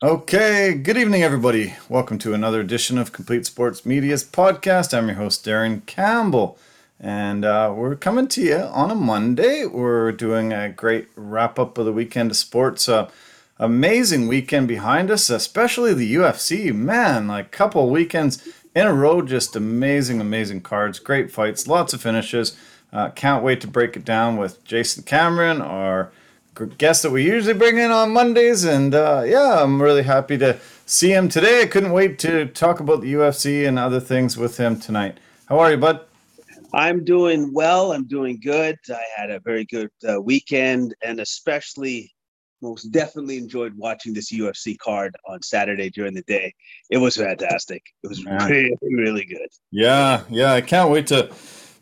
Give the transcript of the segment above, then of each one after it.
Okay, good evening, everybody. Welcome to another edition of Complete Sports Media's podcast. I'm your host, Darren Campbell, and uh, we're coming to you on a Monday. We're doing a great wrap up of the weekend of sports. Uh, amazing weekend behind us, especially the UFC. Man, like couple weekends in a row, just amazing, amazing cards, great fights, lots of finishes. Uh, can't wait to break it down with Jason Cameron, our guest that we usually bring in on Mondays. And uh, yeah, I'm really happy to see him today. I couldn't wait to talk about the UFC and other things with him tonight. How are you, bud? I'm doing well. I'm doing good. I had a very good uh, weekend and especially most definitely enjoyed watching this UFC card on Saturday during the day. It was fantastic. It was really, really good. Yeah, yeah. I can't wait to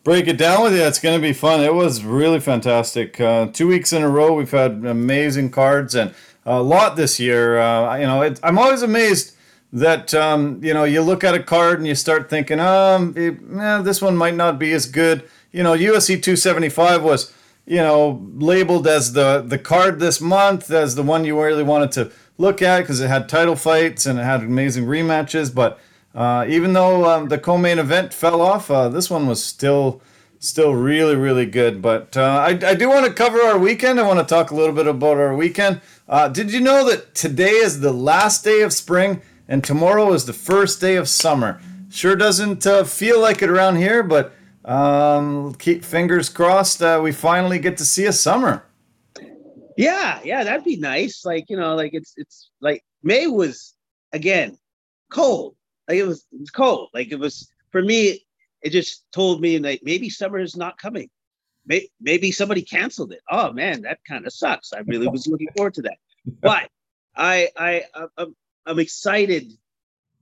break it down with you. It's going to be fun. It was really fantastic. Uh, two weeks in a row, we've had amazing cards and a lot this year. Uh, you know, it, I'm always amazed that um, you know you look at a card and you start thinking, um, it, eh, this one might not be as good. You know, UFC 275 was you know labeled as the the card this month as the one you really wanted to look at because it had title fights and it had amazing rematches, but uh, even though um, the co-main event fell off, uh, this one was still still really really good. But uh, I, I do want to cover our weekend. I want to talk a little bit about our weekend. Uh, did you know that today is the last day of spring and tomorrow is the first day of summer? Sure doesn't uh, feel like it around here, but um, keep fingers crossed. We finally get to see a summer. Yeah, yeah, that'd be nice. Like you know, like it's it's like May was again cold like it was it was cold. Like it was for me. It just told me like maybe summer is not coming. Maybe, maybe somebody canceled it. Oh man, that kind of sucks. I really was looking forward to that. But I I I'm, I'm excited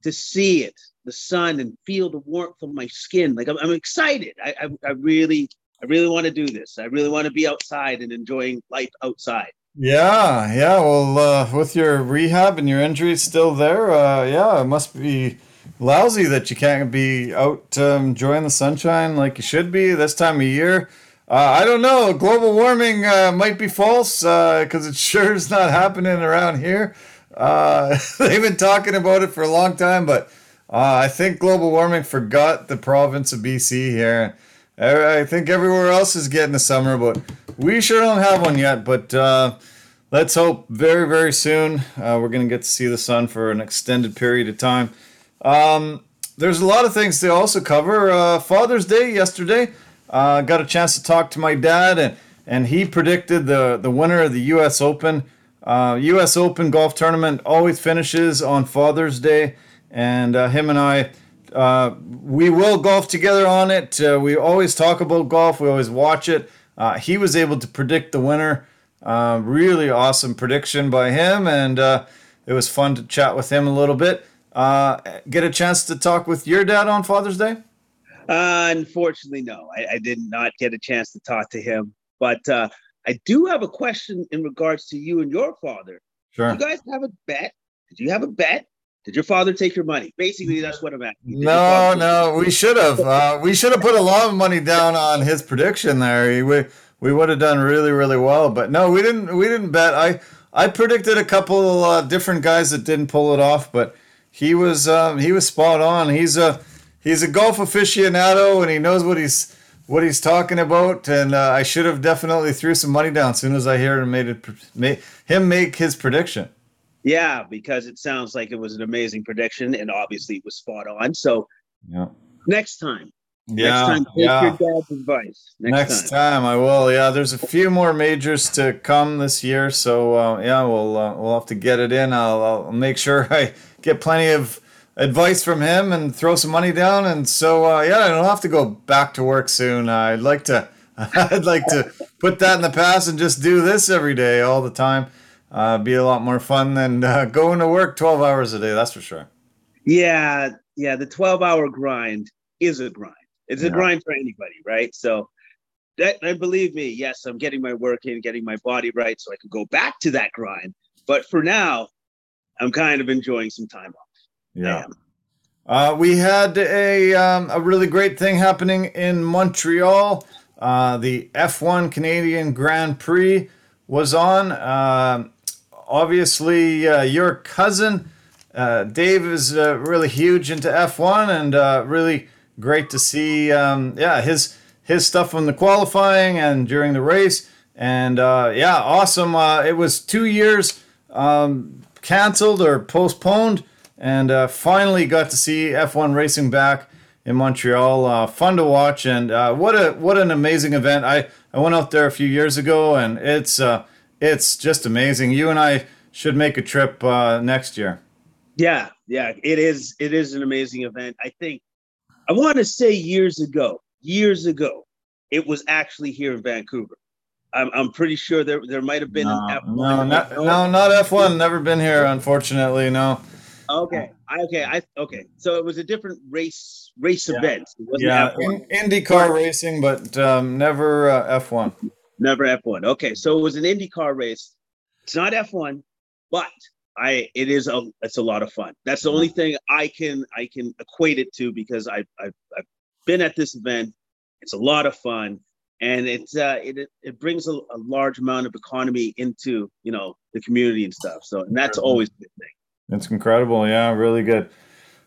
to see it, the sun, and feel the warmth of my skin. Like I'm, I'm excited. I, I I really I really want to do this. I really want to be outside and enjoying life outside. Yeah, yeah. Well, uh, with your rehab and your injuries still there, uh, yeah, it must be lousy that you can't be out um, enjoying the sunshine like you should be this time of year. Uh, I don't know. Global warming uh, might be false because uh, it sure is not happening around here. Uh, they've been talking about it for a long time, but uh, I think global warming forgot the province of BC here. I think everywhere else is getting a summer, but we sure don't have one yet. But uh, let's hope very, very soon we're going to get to see the sun for an extended period of time. Um, there's a lot of things to also cover. Uh, Father's Day yesterday, uh, got a chance to talk to my dad, and and he predicted the the winner of the U.S. Open. Uh, U.S. Open golf tournament always finishes on Father's Day, and uh, him and I. Uh, we will golf together on it. Uh, we always talk about golf. We always watch it. Uh, he was able to predict the winner. Uh, really awesome prediction by him, and uh, it was fun to chat with him a little bit. Uh, get a chance to talk with your dad on Father's Day? Uh, unfortunately, no. I, I, did not get a chance to talk to him. But uh, I do have a question in regards to you and your father. Sure. Did you guys have a bet? Did you have a bet? Did your father take your money? Basically, that's what I'm at. No, no, we should have. Uh, we should have put a lot of money down on his prediction there. We we would have done really, really well. But no, we didn't. We didn't bet. I I predicted a couple uh, different guys that didn't pull it off, but he was um, he was spot on. He's a he's a golf aficionado and he knows what he's what he's talking about. And uh, I should have definitely threw some money down as soon as I heard him made it made, him make his prediction. Yeah, because it sounds like it was an amazing prediction, and obviously it was spot on. So yeah. next time, yeah, next time, take yeah. your dad's advice. Next, next time. time. I will. Yeah, there's a few more majors to come this year, so uh, yeah, we'll uh, we'll have to get it in. I'll, I'll make sure I get plenty of advice from him and throw some money down. And so, uh, yeah, I don't have to go back to work soon. I'd like to, I'd like to put that in the past and just do this every day, all the time. Uh, be a lot more fun than uh, going to work 12 hours a day. That's for sure. Yeah. Yeah. The 12 hour grind is a grind. It's yeah. a grind for anybody. Right. So that, and believe me, yes, I'm getting my work in, getting my body right so I can go back to that grind. But for now, I'm kind of enjoying some time off. Yeah. Uh, we had a um, a really great thing happening in Montreal. Uh, the F1 Canadian Grand Prix was on. Uh, obviously, uh, your cousin uh, Dave is uh, really huge into F1, and uh, really great to see. Um, yeah, his his stuff from the qualifying and during the race, and uh, yeah, awesome. Uh, it was two years um, canceled or postponed, and uh, finally got to see F1 racing back in Montreal. Uh, fun to watch, and uh, what a what an amazing event. I I went out there a few years ago, and it's uh, it's just amazing. You and I should make a trip next year. Yeah, yeah, it is. It is an amazing event. I think I want to say years ago, years ago, it was actually here in Vancouver. I'm, I'm pretty sure there there might have been no, an F1. No, not, no, not F1. Never been here, unfortunately. No. Okay. I, okay. I okay. So it was a different race race yeah. event. yeah, in, IndyCar racing, but um, never uh, F1. Never F1. Okay, so it was an IndyCar race. It's not F1, but I it is a it's a lot of fun. That's the only thing I can I can equate it to because I I've, I've been at this event. It's a lot of fun, and it's uh, it it brings a, a large amount of economy into you know the community and stuff. So and that's always a good thing. It's incredible. Yeah, really good.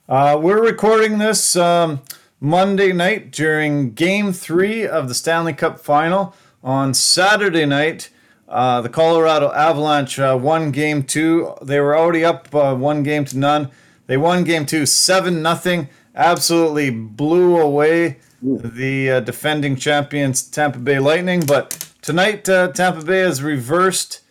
Uh, we're recording this um, Monday night during Game Three of the Stanley Cup Final. On Saturday night, uh, the Colorado Avalanche uh, won game two. They were already up uh, one game to none. They won game two, seven nothing. Absolutely blew away the uh, defending champions Tampa Bay Lightning. But tonight, uh, Tampa Bay has reversed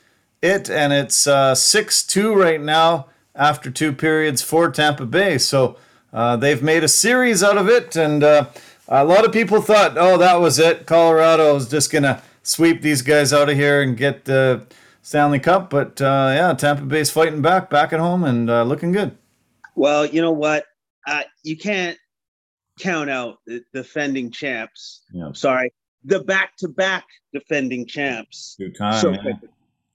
it, and it's uh, six two right now after two periods for Tampa Bay. So they've made a series out of it, and a lot of people thought, oh, that was it. Colorado is just gonna sweep these guys out of here and get the Stanley Cup. But uh, yeah, Tampa Bay's fighting back, back at home, and uh, looking good. Well, you know what? You can't count out the defending champs. Yeah. Sorry, the back-to-back defending champs. Good time. So You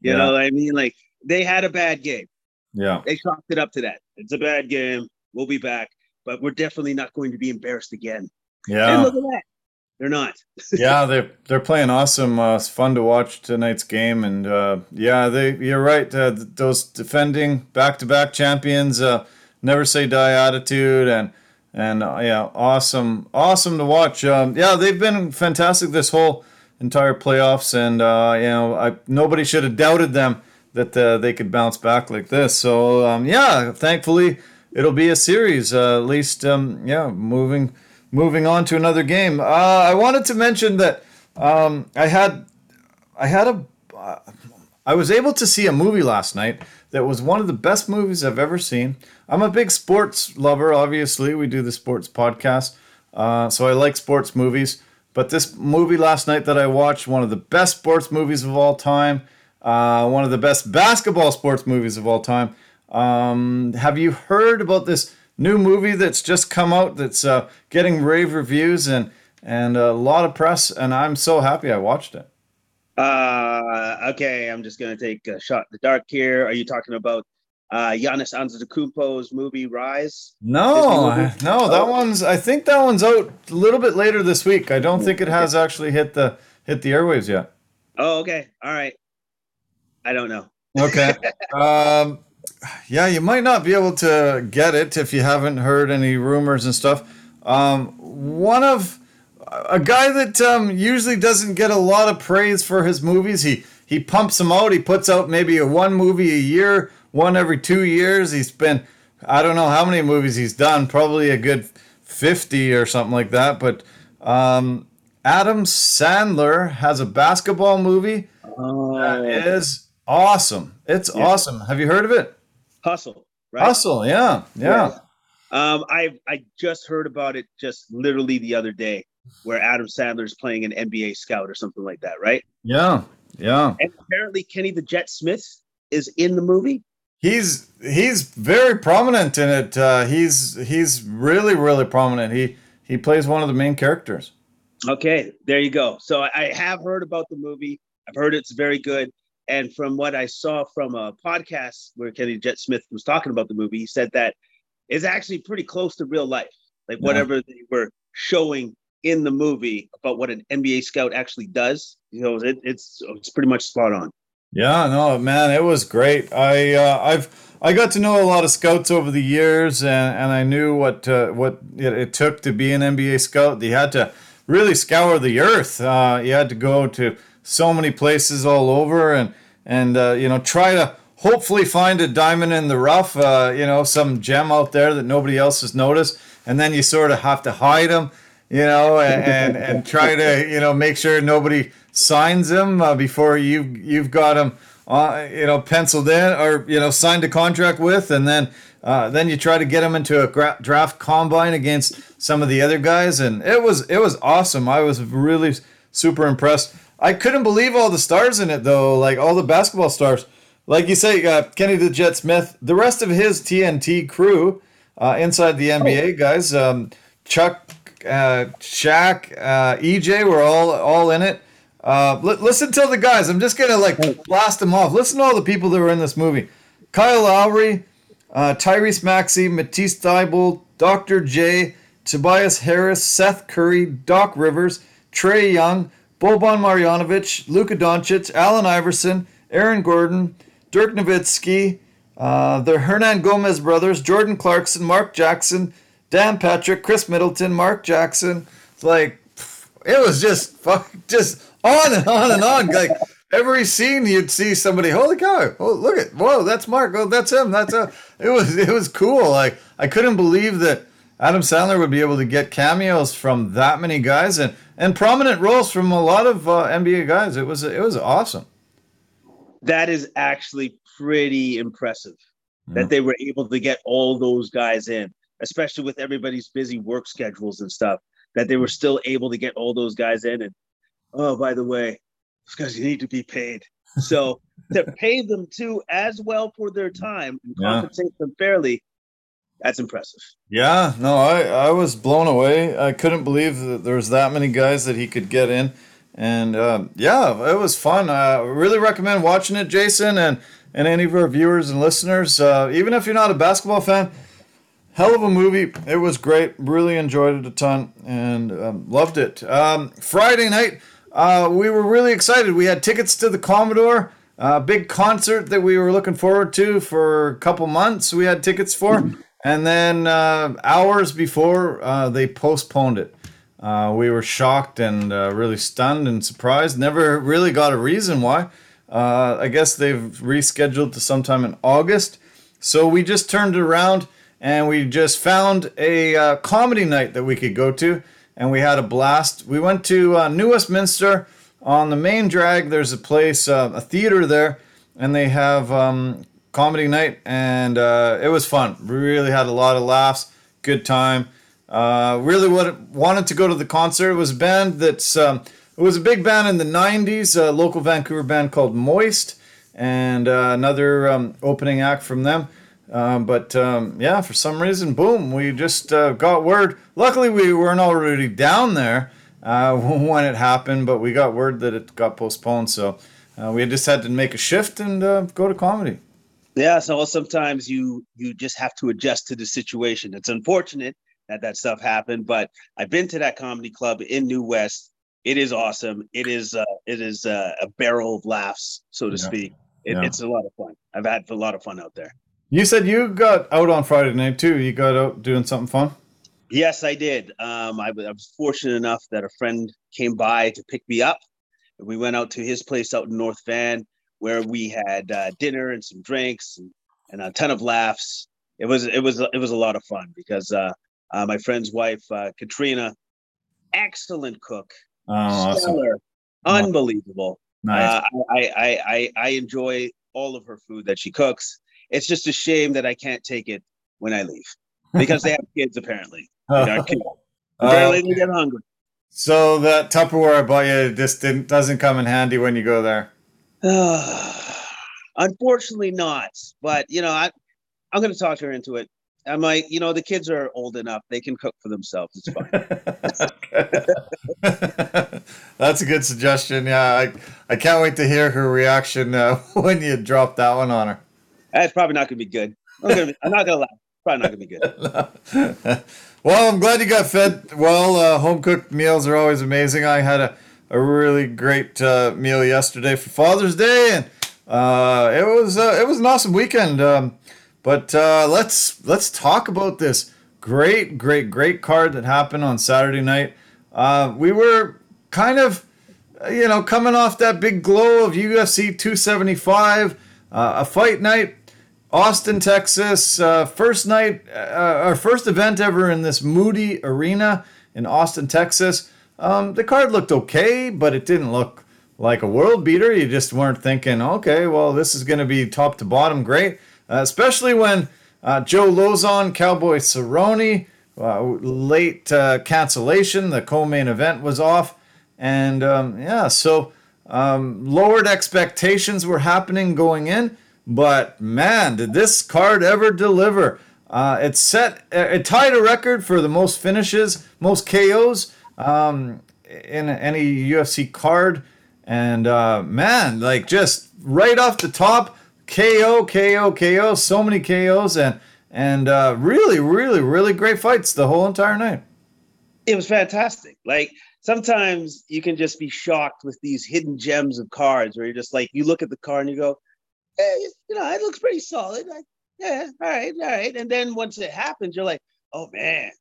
yeah. know what I mean? Like they had a bad game. Yeah. They chalked it up to that. It's a bad game. We'll be back, but we're definitely not going to be embarrassed again. Yeah. And look at that. They're not. yeah, they're they're playing awesome. Uh, it's fun to watch tonight's game, and uh, yeah, they you're right. Uh, those defending back to back champions, uh, never say die attitude, and and uh, yeah, awesome, awesome to watch. Um, yeah, they've been fantastic this whole entire playoffs, and uh, you know, I, nobody should have doubted them that they could bounce back like this. So um, yeah, thankfully it'll be a series. at least, um, yeah, moving moving on to another game. Uh, I wanted to mention that um, I had I had a uh, I was able to see a movie last night that was one of the best movies I've ever seen. I'm a big sports lover. Obviously, we do the sports podcast, uh, so I like sports movies. But this movie last night that I watched, one of the best sports movies of all time, uh, one of the best basketball sports movies of all time. Um, have you heard about this new movie that's just come out that's uh, getting rave reviews and and a lot of press, and I'm so happy I watched it. Uh, okay, I'm just gonna take a shot in the dark here. Are you talking about uh, Giannis Antetokounmpo's movie Rise? No, no, that oh. one's. I think that one's out a little bit later this week. I don't think it has actually hit the hit the airwaves yet. Oh, okay, all right. I don't know. Okay. um, yeah, you might not be able to get it if you haven't heard any rumors and stuff. Um, one of a guy that um, usually doesn't get a lot of praise for his movies. He he pumps them out. He puts out maybe a one movie a year, one every two years. He's been I don't know how many movies he's done. Probably a good fifty or something like that. But um, Adam Sandler has a basketball movie oh. that is awesome. It's yeah. awesome. Have you heard of it? Hustle, right? Hustle, yeah, yeah. Um, I I just heard about it just literally the other day, where Adam Sandler is playing an NBA scout or something like that, right? Yeah, yeah. And apparently, Kenny the Jet Smith is in the movie. He's he's very prominent in it. Uh, he's he's really really prominent. He he plays one of the main characters. Okay, there you go. So I have heard about the movie. I've heard it's very good. And from what I saw from a podcast where Kenny Jet Smith was talking about the movie, he said that it's actually pretty close to real life. Like yeah. whatever they were showing in the movie about what an NBA scout actually does, you know, it, it's it's pretty much spot on. Yeah, no, man, it was great. I uh, I've I got to know a lot of scouts over the years, and, and I knew what uh, what it, it, took to be an NBA scout. You had to really scour the earth. Uh, you had to go to so many places all over, and and uh, you know try to hopefully find a diamond in the rough. Uh, you know, some gem out there that nobody else has noticed, and then you sort of have to hide them. You know, and and, and try to you know make sure nobody signs him uh, before you you've got him uh, you know penciled in or you know signed a contract with, and then uh, then you try to get him into a gra- draft combine against some of the other guys, and it was it was awesome. I was really super impressed. I couldn't believe all the stars in it though, like all the basketball stars. Like you say, uh, Kenny the Jet Smith, the rest of his TNT crew uh, inside the NBA oh. guys, um, Chuck, uh, Shaq, uh, EJ were all all in it. Uh, li- listen to the guys. I'm just gonna like blast them off. Listen to all the people that were in this movie: Kyle Lowry, uh, Tyrese Maxey, Matisse Thybulle, Dr. J, Tobias Harris, Seth Curry, Doc Rivers, Trae Young, Boban Marjanovic, Luka Doncic, Allen Iverson, Aaron Gordon, Dirk Nowitzki, uh, the Hernangomez brothers, Jordan Clarkson, Mark Jackson, Dan Patrick, Khris Middleton, Mark Jackson. It's like it was just fuck, just on and on and on. Like every scene, you'd see somebody. Holy cow! Oh, look at whoa, that's Mark. Oh, that's him. That's a. It was it was cool. Like I couldn't believe that Adam Sandler would be able to get cameos from that many guys and and prominent roles from a lot of uh, NBA guys. It was it was awesome. That is actually pretty impressive mm-hmm. that they were able to get all those guys in, especially with everybody's busy work schedules and stuff. That they were still able to get all those guys in and oh, by the way, because you need to be paid. So to pay them too as well for their time and compensate yeah. them fairly, that's impressive. Yeah, no, I, I was blown away. I couldn't believe that there was that many guys that he could get in. And uh, yeah, it was fun. I really recommend watching it, Jason, and, and any of our viewers and listeners. Uh, even if you're not a basketball fan, hell of a movie. It was great. Really enjoyed it a ton and um, loved it. Um, Friday night, uh, we were really excited. We had tickets to the Commodore, a uh, big concert that we were looking forward to for a couple months. We had tickets for, and then uh, hours before uh, they postponed it. Uh, we were shocked and really stunned and surprised. Never really got a reason why. I guess they've rescheduled to sometime in August. So we just turned it around and we just found a comedy night that we could go to and we had a blast. We went to uh, New Westminster on the main drag. There's a place, uh, a theater there, and they have um, comedy night, and uh, it was fun. We really had a lot of laughs, good time. Uh, really wanted to go to the concert. It was a band that's um, it was a big band in the '90s, a local Vancouver band called Moist, and uh, another um, opening act from them. Um, but um, yeah, for some reason, boom, we just uh, got word. Luckily, we weren't already down there uh, when it happened, but we got word that it got postponed. So uh, we just had to make a shift and uh, go to comedy. Yeah, so sometimes you you just have to adjust to the situation. It's unfortunate that that stuff happened, but I've been to that comedy club in New West. It is awesome. It is uh, it is uh, a barrel of laughs, so to yeah. speak. It, yeah. It's a lot of fun. I've had a lot of fun out there. You said you got out on Friday night too. You got out doing something fun. Yes, I did. Um, I, I, was fortunate enough that a friend came by to pick me up. And we went out to his place out in North Van, where we had uh, dinner and some drinks and, and, a ton of laughs. It was it was it was a lot of fun because uh, uh, my friend's wife uh, Katrina, excellent cook, oh, stellar, awesome. unbelievable. Nice. Uh, I, I I I enjoy all of her food that she cooks it's just a shame that I can't take it when I leave because they have kids apparently. kids. Apparently uh, they get hungry. So that Tupperware I bought you just didn't doesn't come in handy when you go there. Unfortunately, not. But you know, I I'm going to talk her into it. I'm like, you know, the kids are old enough; they can cook for themselves. It's fine. That's a good suggestion. Yeah, I I can't wait to hear her reaction uh, when you drop that one on her. That's probably not going to be good. I'm, gonna be, I'm not going to lie. Probably not going to be good. well, I'm glad you got fed well. Uh, home cooked meals are always amazing. I had a, a really great uh, meal yesterday for Father's Day, and uh, it was uh, it was an awesome weekend. Um, but uh, let's let's talk about this great, great, great card that happened on Saturday night. Uh, we were kind of, you know, coming off that big glow of UFC 275, uh, a fight night, Austin, Texas, uh, first night, uh, our first event ever in this Moody Arena in Austin, Texas. Um, the card looked okay, but it didn't look like a world beater. You just weren't thinking, okay, well, this is going to be top to bottom great, uh, especially when uh, Joe Lauzon, Cowboy Cerrone, uh, late uh, cancellation. The co-main event was off, and um, yeah, so um, lowered expectations were happening going in. But man, did this card ever deliver? Uh, it set it tied a record for the most finishes, most KOs um, in any UFC card, and uh, man, like just right off the top, KO, KO, KO, so many KOs, and and uh, really, really, really great fights the whole entire night. It was fantastic. Like sometimes you can just be shocked with these hidden gems of cards, where you're just like, you look at the card and you go, you know, it looks pretty solid. Like, yeah, all right, all right. And then once it happens, you're like, oh man,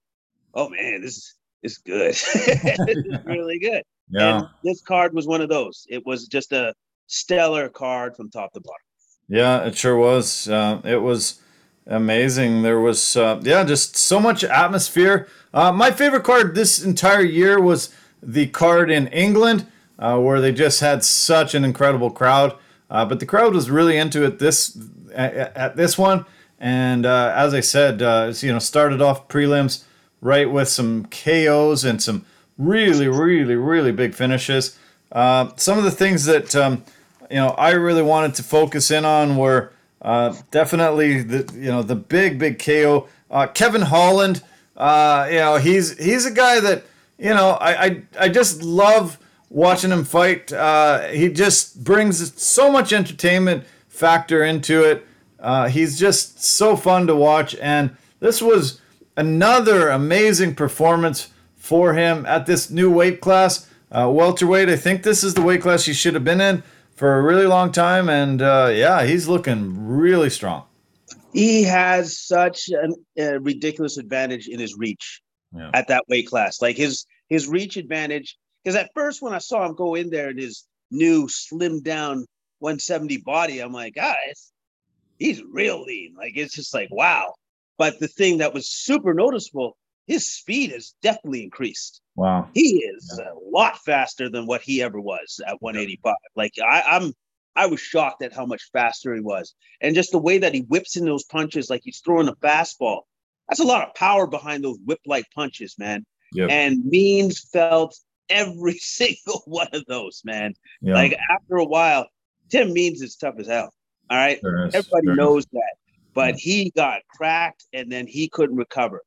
oh man, this is is good. this is really good. Yeah. And this card was one of those. It was just a stellar card from top to bottom. Yeah, it sure was. Uh, it was amazing. There was, uh, yeah, just so much atmosphere. Uh, my favorite card this entire year was the card in England, uh, where they just had such an incredible crowd. Uh, but the crowd was really into it this at, at this one, and uh, as I said, you know, started off prelims right with some KOs and some really, really, really big finishes. some of the things that um, you know I really wanted to focus in on were uh, definitely the you know the big big KO uh, Kevin Holland. Uh, you know he's he's a guy that you know I I, I just love watching him fight. Uh, he just brings so much entertainment factor into it. Uh, he's just so fun to watch, and this was another amazing performance for him at this new weight class, uh, welterweight. I think this is the weight class he should have been in for a really long time, and uh, yeah, he's looking really strong. He has such an, a ridiculous advantage in his reach yeah. at that weight class. Like his his reach advantage. Because at first, when I saw him go in there in his new slimmed down 170 body, I'm like, ah, guys, he's real lean. Like it's just like wow. But the thing that was super noticeable his speed has definitely increased. Wow. He is yeah. a lot faster than what he ever was at 185. Like I, I'm I was shocked at how much faster he was. And just the way that he whips in those punches, like he's throwing a fastball. That's a lot of power behind those whip-like punches, man. Yep. And Means felt every single one of those, man. Yeah. Like after a while, Tim Means is tough as hell. All right. Everybody knows that. But he got cracked and then he couldn't recover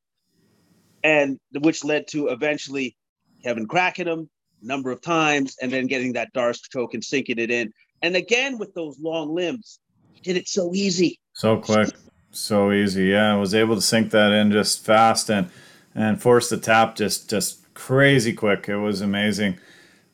and which led to eventually Kevin cracking him a number of times and then getting that D'Arce choke and sinking it in. And again with those long limbs, he did it so easy. So quick. So easy. Yeah. I was able to sink that in just fast and and force the tap just just crazy quick. It was amazing.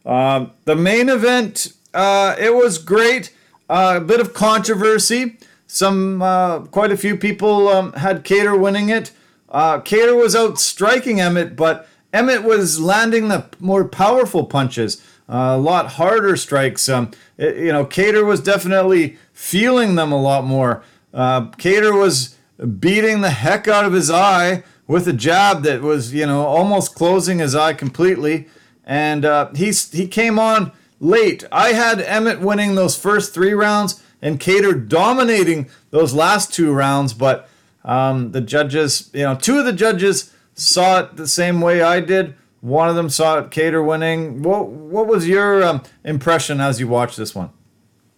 Um, the main event, uh, it was great. Uh, a bit of controversy. Some uh, quite a few people um, had Kattar winning it. Uh, Kattar was out striking Emmett, but Emmett was landing the more powerful punches, uh, a lot harder strikes. Um, it, you know, Kattar was definitely feeling them a lot more. Uh, Kattar was beating the heck out of his eye with a jab that was, you know, almost closing his eye completely. And uh, he, he came on late. I had Emmett winning those first three rounds and Kattar dominating those last two rounds, but um, the judges, you know, two of the judges saw it the same way I did. One of them saw it Kattar winning. What what was your um, impression as you watched this one?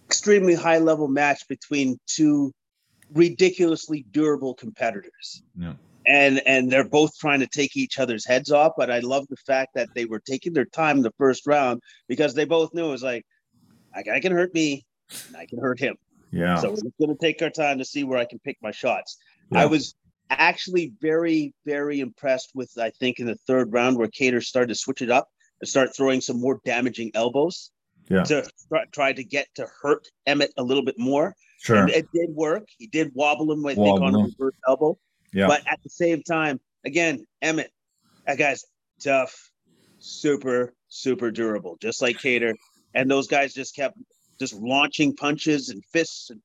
Extremely high level match between two ridiculously durable competitors. Yeah. And and they're both trying to take each other's heads off. But I love the fact that they were taking their time in the first round because they both knew it was like, I, I can hurt me, I can hurt him. Yeah. So we're going to take our time to see where I can pick my shots. Yeah. I was actually very, very impressed with, I think, in the third round where Kattar started to switch it up and start throwing some more damaging elbows. Yeah. to try, try to get to hurt Emmett a little bit more. Sure. And it did work. He did wobble him, I think, Wobble on a reverse elbow. Yeah. But at the same time, again, Emmett, that guy's tough, super, super durable, just like Kattar. And those guys just kept just launching punches and fists. And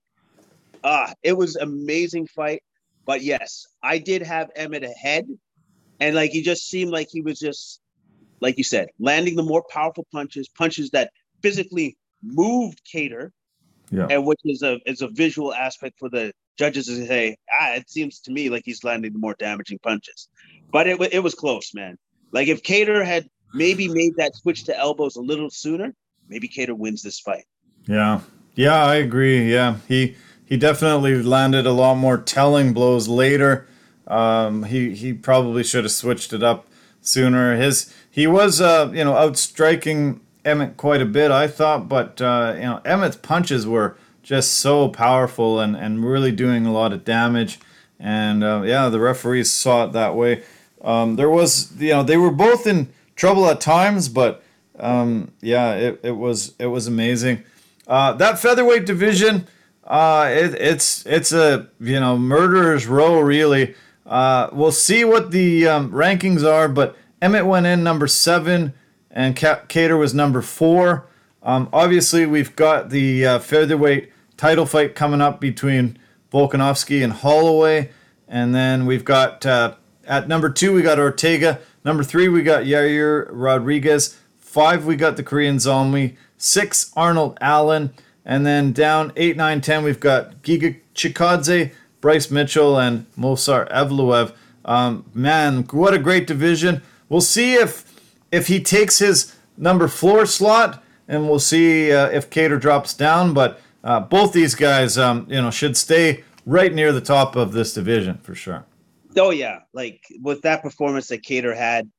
ah, it was amazing fight. But yes, I did have Emmett ahead. And like he just seemed like he was just, like you said, landing the more powerful punches, punches that physically moved Kattar yeah. and which is a is a visual aspect for the judges say, ah, it seems to me like he's landing the more damaging punches. But it it was close, man. Like if Kattar had maybe made that switch to elbows a little sooner, maybe Kattar wins this fight. Yeah. Yeah, I agree. Yeah. He he definitely landed a lot more telling blows later. Um, he he probably should have switched it up sooner. His he was uh, you know outstriking Emmett quite a bit, I thought, but uh, you know Emmett's punches were just so powerful and and really doing a lot of damage. And uh, yeah, the referees saw it that way. Um, there was you know they were both in trouble at times, but um, yeah, it, it was it was amazing. Uh, that featherweight division, uh, it, it's it's a you know murderer's row really. Uh, we'll see what the um, rankings are, but Emmett went in number seven, and Ca- Kattar was number four. Um, obviously, we've got the uh, featherweight title fight coming up between Volkanovski and Holloway, and then we've got uh, at number two we got Ortega. Number three we got Yair Rodriguez. Five we got the Korean Zombie. Six Arnold Allen, and then down eight, nine, ten we've got Giga Chikadze, Bryce Mitchell, and Movsar Evloev. Um, man, what a great division. We'll see if if he takes his number floor slot, and we'll see uh, if Kattar drops down. But uh, both these guys, um, you know, should stay right near the top of this division for sure. Oh yeah, like with that performance that Kattar had,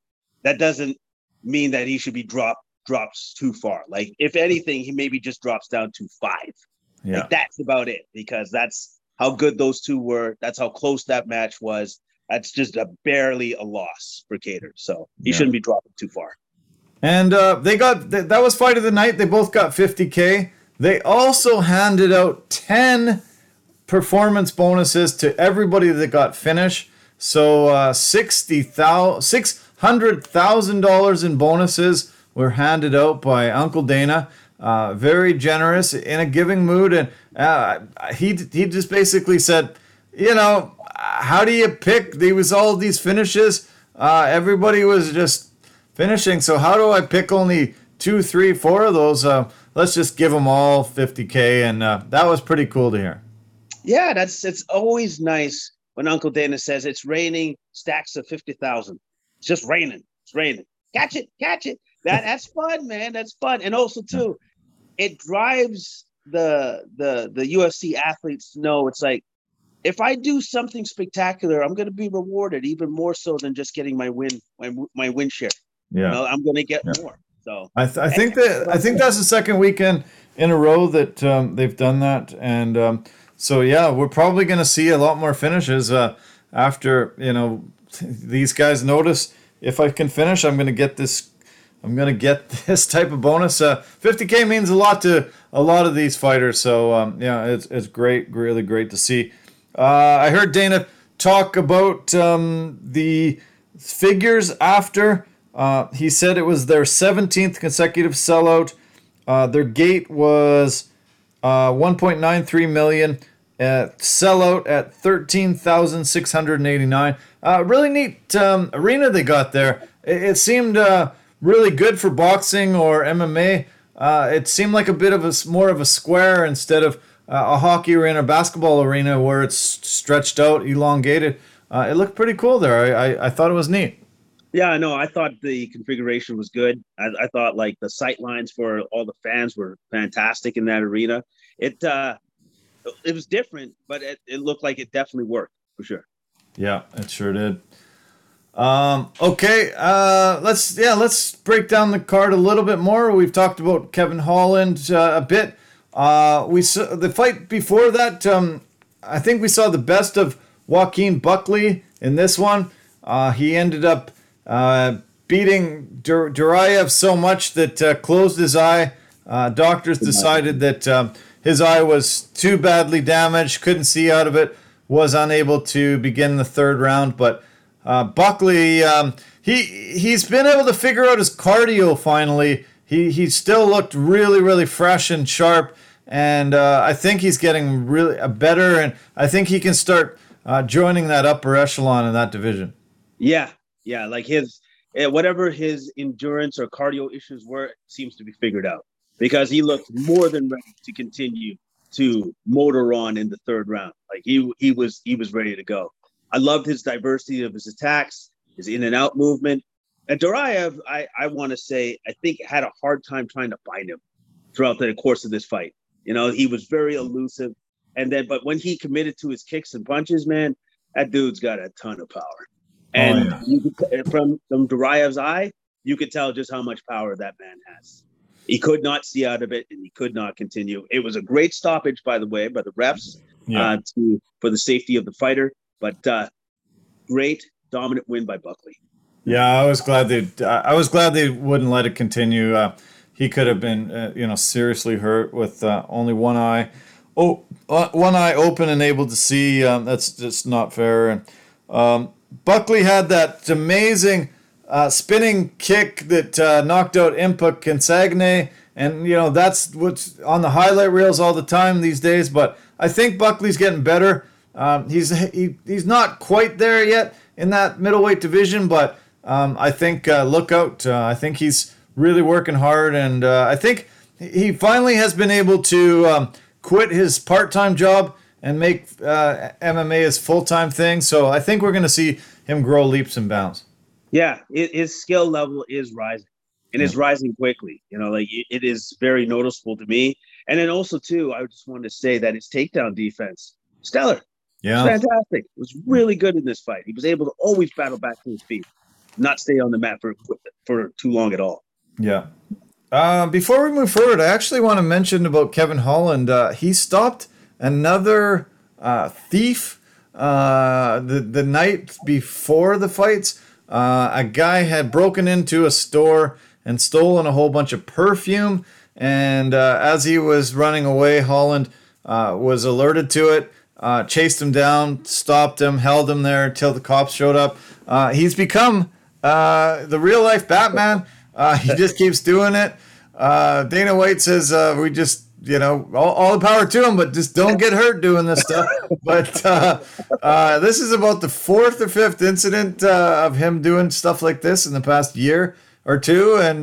that doesn't mean that he should be dropped drops too far. Like if anything, he maybe just drops down to five. Yeah, Like that's about it because that's how good those two were. That's how close that match was. That's just a barely a loss for Kattar. So he Yeah. shouldn't be dropping too far. and uh, they got th- that was fight of the night. They both got 50k. They also handed out 10 performance bonuses to everybody that got finish. So uh, sixty thousand, six hundred thousand dollars in bonuses were handed out by Uncle Dana. Uh, very generous in a giving mood, and uh, he he just basically said, you know, how do you pick? There was all these finishes. Uh, everybody was just finishing. So how do I pick only two, three, four of those? Uh, let's just give them all 50k, and uh, that was pretty cool to hear. Yeah, that's it's always nice when Uncle Dana says it's raining stacks of fifty thousand. It's just raining. It's raining. Catch it, catch it. That that's fun, man. That's fun. And also too, it drives the the the UFC athletes to know it's like if I do something spectacular, I'm going to be rewarded even more so than just getting my win my my win share. Yeah. You know, I'm going to get Yeah. more. So I, th- I think that I think that's the second weekend in a row that um, they've done that, and um, so yeah, we're probably going to see a lot more finishes uh, after you know these guys notice if I can finish, I'm going to get this. I'm going to get this type of bonus. Uh, 50k means a lot to a lot of these fighters, so um, yeah, it's it's great, really great to see. Uh, I heard Dana talk about um, the figures after. Uh, he said it was their 17th consecutive sellout. Uh, their gate was uh, 1.93 million. Uh, sellout at 13,689. Uh, really neat um, arena they got there. It, it seemed uh, really good for boxing or MMA. It seemed like a bit of a more of a square instead of a hockey arena, basketball arena where it's stretched out, elongated. It looked pretty cool there. I, I, I thought it was neat. Yeah, no, I thought the configuration was good. I, I thought like the sight lines for all the fans were fantastic in that arena. It uh it was different, but it, it looked like it definitely worked for sure. Yeah, it sure did. Um, okay, uh, let's yeah, let's break down the card a little bit more. We've talked about Kevin Holland uh, a bit. Uh, we saw the fight before that. Um, I think we saw the best of Joaquin Buckley in this one. Uh, he ended up uh, beating Dur- Duraev so much that uh, closed his eye. Uh, doctors decided that um, his eye was too badly damaged, couldn't see out of it, was unable to begin the third round. But uh, Buckley, um, he he's been able to figure out his cardio finally. He he still looked really really fresh and sharp, and uh, I think he's getting really uh, better, and I think he can start uh, joining that upper echelon in that division. Yeah, yeah, like his eh, whatever his endurance or cardio issues were seems to be figured out because he looked more than ready to continue to motor on in the third round. Like he he was he was ready to go. I loved his diversity of his attacks, his in and out movement. And Duraev, I, I want to say, I think had a hard time trying to find him throughout the course of this fight. You know, he was very elusive. And then, but when he committed to his kicks and punches, man, that dude's got a ton of power. Oh, and oh, yeah. you from from Duraev's eye, you could tell just how much power that man has. He could not see out of it, and he could not continue. It was a great stoppage, by the way, by the refs yeah. uh, to for the safety of the fighter. But uh, great dominant win by Buckley. Yeah, I was glad they. I was glad they wouldn't let it continue. Uh, he could have been, uh, you know, seriously hurt with uh, only one eye. Oh, uh, one eye open and able to see. Um, that's just not fair. And um, Buckley had that amazing uh, spinning kick that uh, knocked out Impa Kasanganay. And, you know, that's what's on the highlight reels all the time these days. But I think Buckley's getting better. Um, he's he, he's not quite there yet in that middleweight division, but um, I think uh, look out. Uh, I think he's really working hard, and uh, I think he finally has been able to um, quit his part-time job and make uh, MMA his full-time thing. So I think we're going to see him grow leaps and bounds. Yeah, it, his skill level is rising, and yeah. is rising quickly. You know, like it, it is very noticeable to me. And then also too, I just wanted to say that his takedown defense, stellar. Yeah, fantastic. It was really good in this fight. He was able to always battle back to his feet, not stay on the mat for for too long at all. Yeah. Uh, before we move forward, I actually want to mention about Kevin Holland. Uh, he stopped another uh, thief uh, the the night before the fights. Uh, a guy had broken into a store and stolen a whole bunch of perfume. And uh, as he was running away, Holland was alerted to it. Uh, chased him down, stopped him, held him there until the cops showed up. Uh, he's become uh, the real life Batman. Uh, he just keeps doing it. Uh, Dana White says uh, we just, you know, all, all, the power to him, but just don't get hurt doing this stuff. but uh, uh, this is about the fourth or fifth incident uh, of him doing stuff like this in the past year or two. And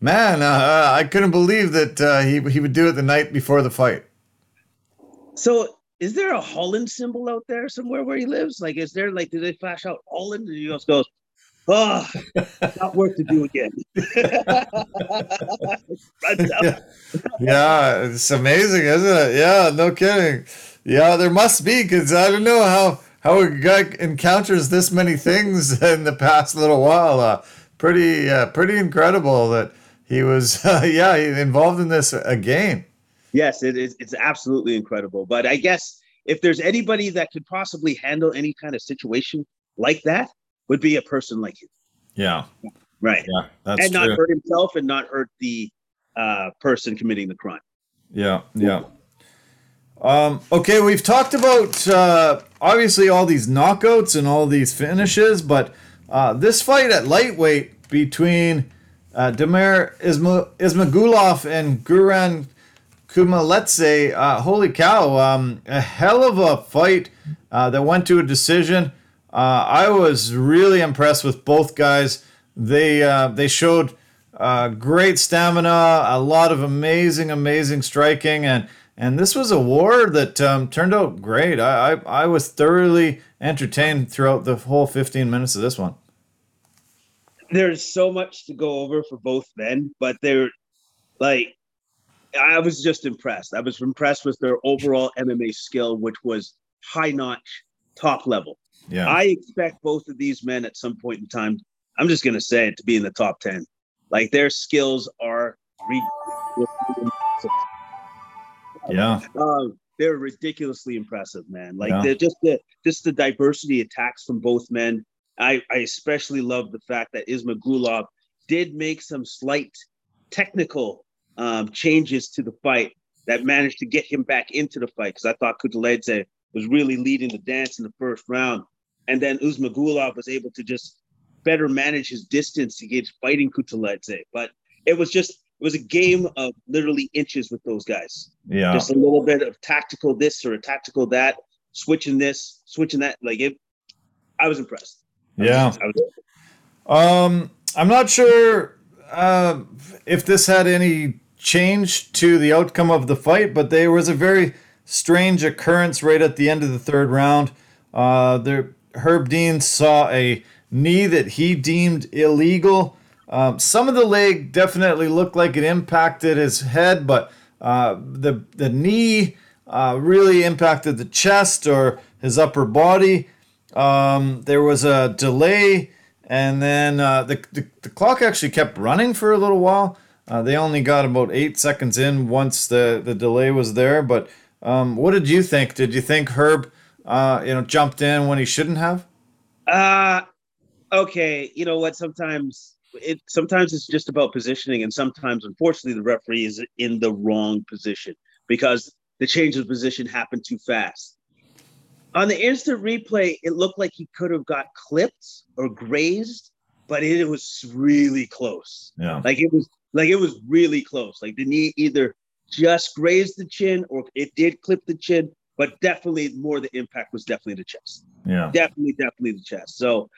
man, I couldn't believe that he, he would do it the night before the fight. So is there a Holland symbol out there somewhere where he lives? Like, is there like, do they flash out Holland? And he goes, oh, not work to do again. yeah. yeah, it's amazing, isn't it? Yeah, no kidding. Yeah, there must be because I don't know how how a guy encounters this many things in the past little while. Uh, pretty uh, pretty incredible that he was uh, yeah involved in this again yes, it is. It's absolutely incredible. But I guess if there's anybody that could possibly handle any kind of situation like that, would be a person like you. Yeah. Right. Yeah. That's and not hurt himself and not hurt the uh, person committing the crime. Yeah. Yeah. Um, okay, we've talked about uh, obviously all these knockouts and all these finishes, but uh, this fight at lightweight between uh, Damir Isma- Ismagulov and Guram Kutateladze, uh, holy cow, um, a hell of a fight uh, that went to a decision. Uh, I was really impressed with both guys. They uh, they showed uh, great stamina, a lot of amazing, amazing striking, and and this was a war that um, turned out great. I, I I was thoroughly entertained throughout the whole 15 minutes of this one. There's so much to go over for both men, but they're like I was just impressed. I was impressed with their overall MMA skill, which was high notch, top level. Yeah. I expect both of these men at some point in time, I'm just going to say it, to be in the top 10. Like their skills are yeah. Um, they're ridiculously impressive, man. Like yeah. they're just the just the diversity attacks from both men. I, I especially love the fact that Isma Ismagulov did make some slight technical um, changes to the fight that managed to get him back into the fight because I thought Kutateladze was really leading the dance in the first round. And then Ismagulov was able to just better manage his distance against fighting Kutateladze. But it was just it was a game of literally inches with those guys. Yeah. Just a little bit of tactical this or a tactical that, switching this, switching that. Like it I was impressed. Yeah. I was, Um, I'm not sure uh, if this had any change to the outcome of the fight, but there was a very strange occurrence right at the end of the third round. Uh, there, Herb Dean saw a knee that he deemed illegal. Um, some of the leg definitely looked like it impacted his head, but uh, the the knee uh, really impacted the chest or his upper body. Um, there was a delay, and then uh, the, the the clock actually kept running for a little while. Uh, they only got about eight seconds in once the the delay was there. But um, what did you think? Did you think Herb, uh, you know, jumped in when he shouldn't have? uh okay. You know what? Sometimes it sometimes it's just about positioning, and sometimes unfortunately the referee is in the wrong position because the change of position happened too fast. On the instant replay, it looked like he could have got clipped or grazed, but it was really close. Yeah. Like it was like it was really close. Like the knee either just grazed the chin or it did clip the chin, but definitely more the impact was definitely the chest. Yeah. Definitely, definitely the chest. So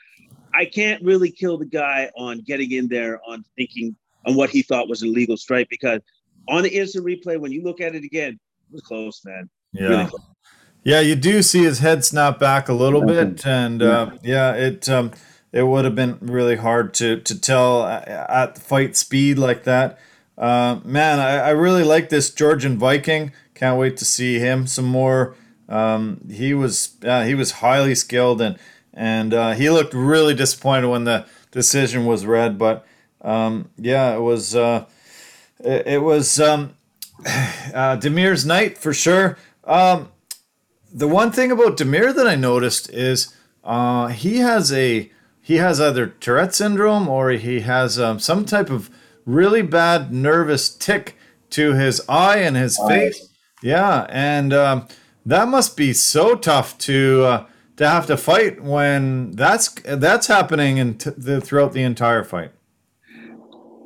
I can't really kill the guy on getting in there on thinking on what he thought was an illegal strike because on the instant replay, when you look at it again, it was close, man. Yeah. Really close. Yeah, you do see his head snap back a little bit, and uh, yeah, it um, it would have been really hard to to tell at fight speed like that. Uh, man, I, I really like this Georgian Viking. Can't wait to see him some more. Um, he was uh, he was highly skilled and and uh, he looked really disappointed when the decision was read. But um, yeah, it was uh, it, it was um, uh, Damir's night for sure. Um, the one thing about Demir that I noticed is uh, he has a he has either Tourette syndrome or he has um, some type of really bad nervous tick to his eye and his face. Yeah, and um, that must be so tough to uh, to have to fight when that's that's happening in t- the, throughout the entire fight.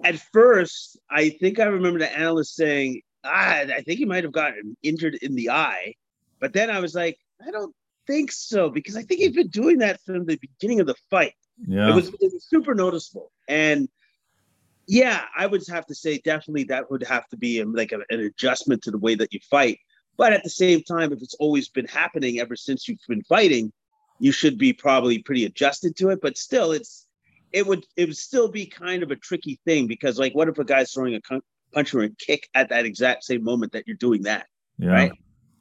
At first, I think I remember the analyst saying, ah, I think he might have gotten injured in the eye. But then I was like, I don't think so because I think he's been doing that from the beginning of the fight. Yeah, It was, it was super noticeable. And yeah, I would have to say definitely that would have to be um, like a, an adjustment to the way that you fight. But at the same time, if it's always been happening ever since you've been fighting, you should be probably pretty adjusted to it. But still, it's it would it would still be kind of a tricky thing because like, what if a guy's throwing a punch or a kick at that exact same moment that you're doing that? yeah. right?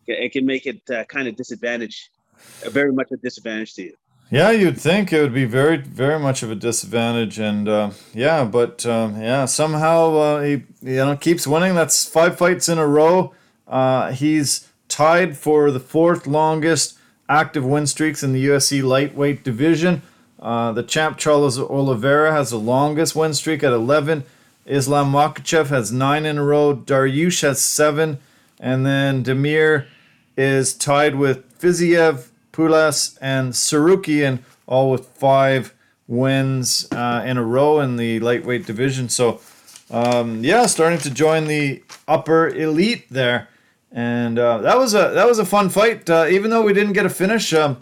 It can make it uh, kind of disadvantage, uh, very much a disadvantage to you. Yeah, you'd think it would be very, very much of a disadvantage, and uh, yeah, but um, yeah, somehow uh, he you know keeps winning. That's five fights in a row. Uh, he's tied for the fourth longest active win streaks in the UFC lightweight division. Uh, the champ Charles Oliveira has the longest win streak at 11. Islam Makhachev has nine in a row. Dariush has seven, and then Damir is tied with Fiziev, Pulas, and Tsarukyan, all with five wins uh, in a row in the lightweight division. So, um, yeah, starting to join the upper elite there, and uh, that was a that was a fun fight. Uh, even though we didn't get a finish, um,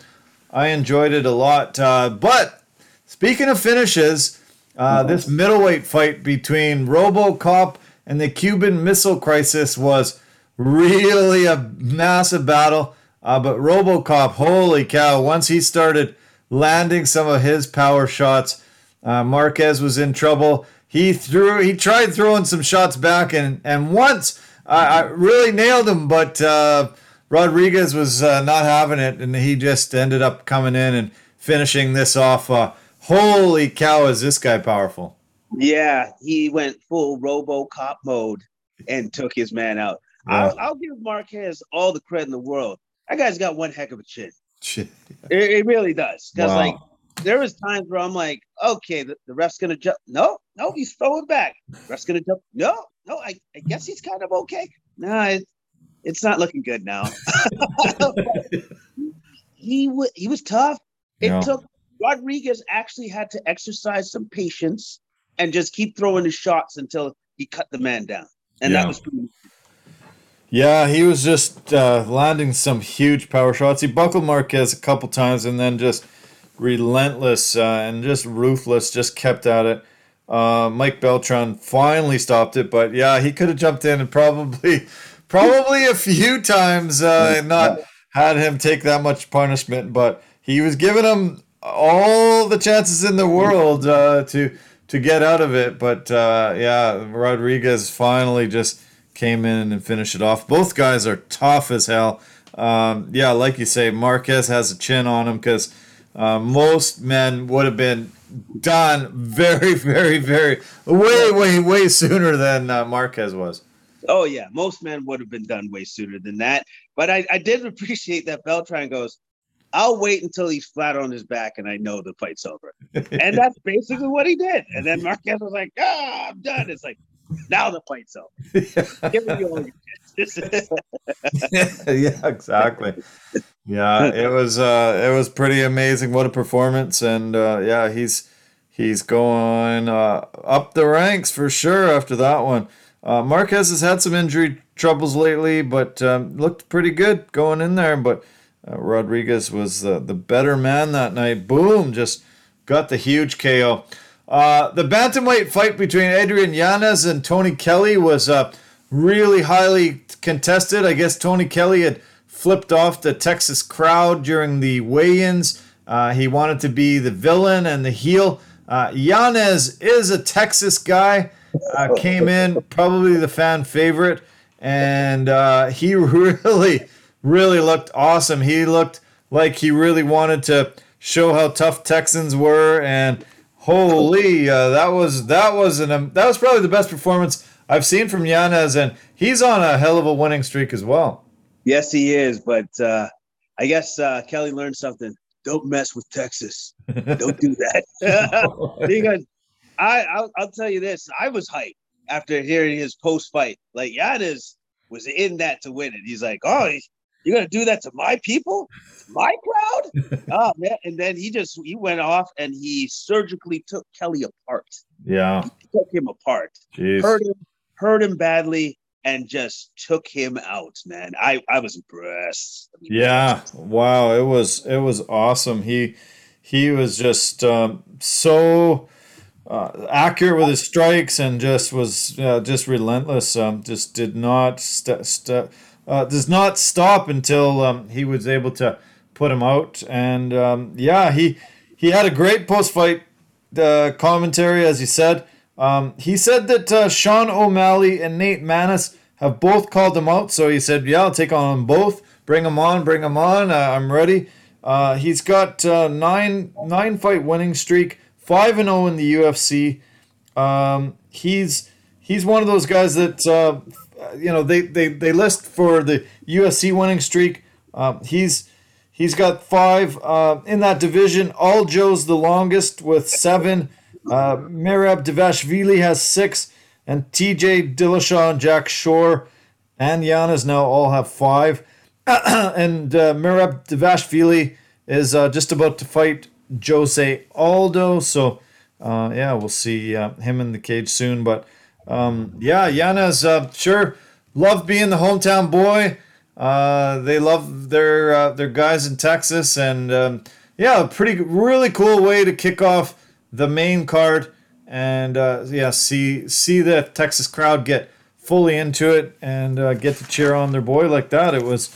I enjoyed it a lot. Uh, but speaking of finishes, uh, this middleweight fight between RoboCop and the Cuban Missile Crisis was really a massive battle. Uh, but RoboCop, holy cow! Once he started landing some of his power shots, uh, Marquez was in trouble. He threw, he tried throwing some shots back, and and once uh, I really nailed him, but uh, Rodrigues was uh, not having it, and he just ended up coming in and finishing this off. Uh, holy cow! Is this guy powerful? Yeah, he went full RoboCop mode and took his man out. I'll, I'll give Marquez all the credit in the world. That guy's got one heck of a chin. Shit. It, it really does. Because Wow. like there was times where I'm like, okay, the, the ref's gonna jump. No, no, he's throwing back. Ref's gonna jump. No, no, I, I guess he's kind of okay. No, it, it's not looking good now. he w- he was tough. It took Rodrigues actually had to exercise some patience and just keep throwing his shots until he cut the man down. And Yeah. that was pretty Yeah, he was just uh, landing some huge power shots. He buckled Marquez a couple times and then just relentless uh, and just ruthless, just kept at it. Uh, Mike Beltran finally stopped it, but yeah, he could have jumped in and probably, probably a few times uh, and not had him take that much punishment. But he was giving him all the chances in the world uh, to to get out of it. But uh, yeah, Rodrigues finally just came in and finished it off. Both guys are tough as hell. Um, yeah, like you say, Marquez has a chin on him because uh, most men would have been done very, very, very way, way, way sooner than uh, Marquez was. Oh yeah, most men would have been done way sooner than that. But I, I did appreciate that Beltran goes, I'll wait until he's flat on his back and I know the fight's over. And that's basically what he did. And then Marquez was like, ah, I'm done. It's like, now the fight's over. Give me all your chances. yeah, exactly. Yeah, it was uh, it was pretty amazing. What a performance! And uh, yeah, he's he's going uh, up the ranks for sure after that one. Uh, Marquez has had some injury troubles lately, but um, looked pretty good going in there. But uh, Rodrigues was the the better man that night. Boom, just got the huge KO. Uh, the bantamweight fight between Adrian Yanez and Tony Kelley was uh, really highly contested. I guess Tony Kelley had flipped off the Texas crowd during the weigh-ins. Uh, he wanted to be the villain and the heel. Uh, Yanez is a Texas guy. Uh, came in probably the fan favorite, and uh, he really, really looked awesome. He looked like he really wanted to show how tough Texans were, and holy, uh, that was that was an um, that was probably the best performance I've seen from Yanez, and he's on a hell of a winning streak as well. yes, he is. But uh, I guess uh, Kelley learned something. Don't mess with Texas. Don't do that. because I, I'll, I'll tell you this, I was hyped after hearing his post fight. Like Yanez was in that to win it. He's like, oh, you're gonna do that to my people, my crowd? oh man! And then he just he went off and he surgically took Kelley apart. yeah, Took him apart, jeez. hurt him, hurt him badly, and just took him out. Man, I I was impressed. I mean, Yeah, wow, it was it was awesome. He he was just um, so uh, accurate with his strikes and just was uh, just relentless. Um, just did not st- st- uh, does not stop until um, he was able to put him out. And um, yeah, he he had a great post fight uh, commentary, as you said. Um, he said that uh, Sean O'Malley and Nate Maness have both called him out. So he said, "Yeah, I'll take on them both. Bring them on. Bring them on. Uh, I'm ready." Uh, he's got uh, nine nine fight winning streak, five and zero in the UFC. Um, he's he's one of those guys that you know they, they, they list for the USC winning streak. Um, he's he's got five uh, in that division. Aljo's the longest with seven. Uh, Merab Dvalishvili has six, and TJ Dillashaw and Jack Shore and Yanez now all have five. and uh, Merab Dvalishvili is uh, just about to fight Jose Aldo. So, uh, yeah, we'll see uh, him in the cage soon. But um, yeah, Yanez, uh, sure, love being the hometown boy. Uh, they love their uh, their guys in Texas, and um, yeah, a pretty really cool way to kick off the main card, and uh, yeah, see see the Texas crowd get fully into it and uh, get to cheer on their boy like that. It was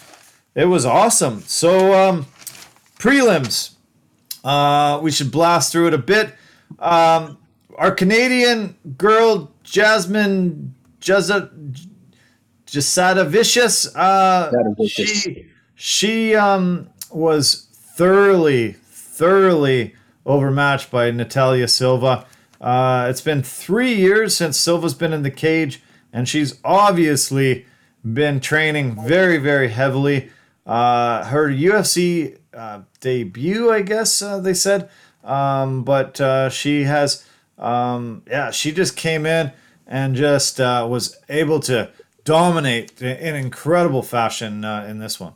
it was awesome. So um, prelims, uh, we should blast through it a bit. Um, our Canadian girl Jasmine Jazza Jasudavicius, uh, she she um, was thoroughly thoroughly overmatched by Natalia Silva. Uh, it's been three years since Silva's been in the cage, and she's obviously been training very, very heavily. Uh, her UFC uh, debut, I guess uh, they said, um, but uh, she has, um, yeah, she just came in and just uh, was able to dominate in incredible fashion uh, in this one.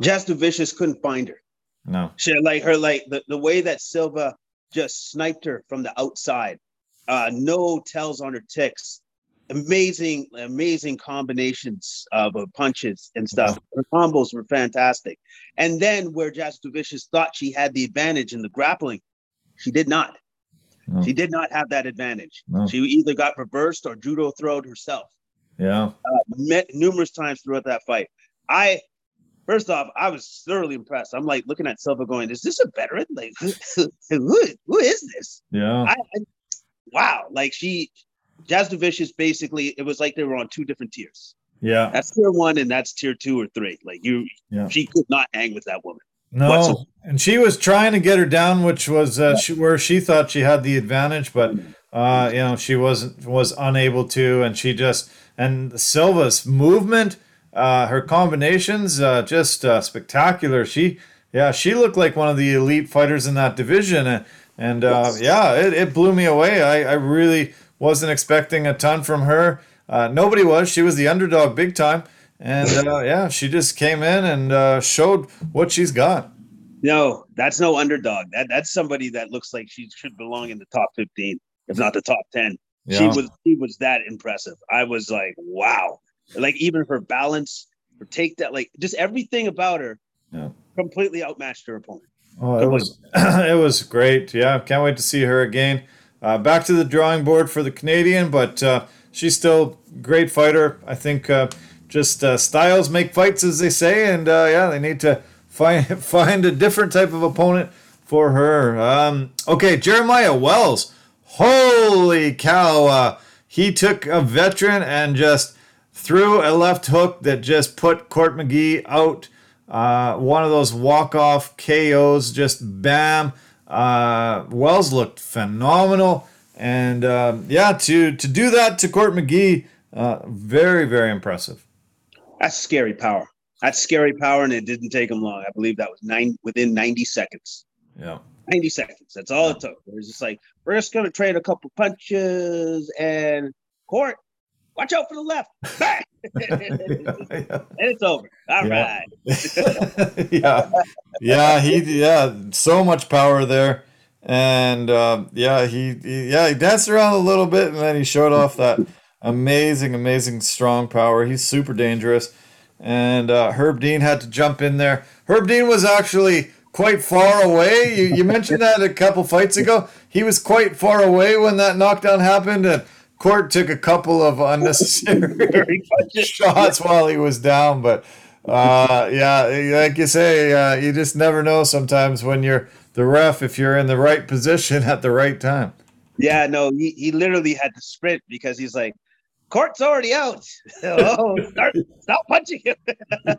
Just Vicious couldn't find her. No. She like her like the, the way that Silva just sniped her from the outside. Uh, no tells on her ticks. Amazing, amazing combinations of uh, punches and stuff. Her combos were fantastic. And then where Jazz Vicious thought she had the advantage in the grappling, she did not. No. She did not have that advantage. No. She either got reversed or judo throwed herself. Yeah. Uh, met numerous times throughout that fight. I first off, I was thoroughly impressed. I'm like looking at Silva going, is this a veteran? Like who, who, who is this? Yeah. I, I, wow. Like she Jazz Vicious basically it was like they were on two different tiers. Yeah. That's tier one and that's tier two or three. Like you yeah. she could not hang with that woman. No, whatsoever. and she was trying to get her down, which was uh, she, where she thought she had the advantage, but uh, you know she wasn't was unable to, and she just and Silva's movement, uh, her combinations, uh, just uh, spectacular. She, yeah, she looked like one of the elite fighters in that division, and, and uh, yeah, it, it blew me away. I, I really wasn't expecting a ton from her. Uh, nobody was. She was the underdog big time, and uh, yeah, she just came in and showed what she's got. No, that's no underdog. That that's somebody that looks like she should belong in the top fifteen, if not the top ten. Yeah. She was she was that impressive. I was like, wow. Like even her balance, her take that, like just everything about her, yeah. completely outmatched her opponent. Oh, it was it was great. Yeah, can't wait to see her again. Uh, back to the drawing board for the Canadian, but uh, she's still great fighter. I think uh, just uh, styles make fights, as they say, and uh, yeah, they need to find find a different type of opponent for her. Um, okay, Jeremiah Wells holy cow, uh, he took a veteran and just threw a left hook that just put Court McGee out. Uh, one of those walk-off KOs, just bam. Uh, Wells looked phenomenal, and um, yeah, to to do that to Court McGee, uh, very very impressive. That's scary power. That's scary power, and it didn't take him long. I believe that was nine within ninety seconds. Yeah. 90 seconds. That's all it took. It was just like, we're just going to trade a couple punches and court, watch out for the left. and it's over. All yeah. right. yeah. Yeah. He, yeah. So much power there. And uh, yeah, he, he, yeah, he danced around a little bit and then he showed off that amazing, amazing strong power. He's super dangerous. And uh, Herb Dean had to jump in there. Herb Dean was actually quite far away. You, you mentioned that a couple fights ago. He was quite far away when that knockdown happened, and Court took a couple of unnecessary shots while he was down. But uh, yeah, like you say, uh, you just never know sometimes when you're the ref if you're in the right position at the right time. Yeah, no, he, he literally had to sprint because he's like, Court's already out. oh, start, stop punching him.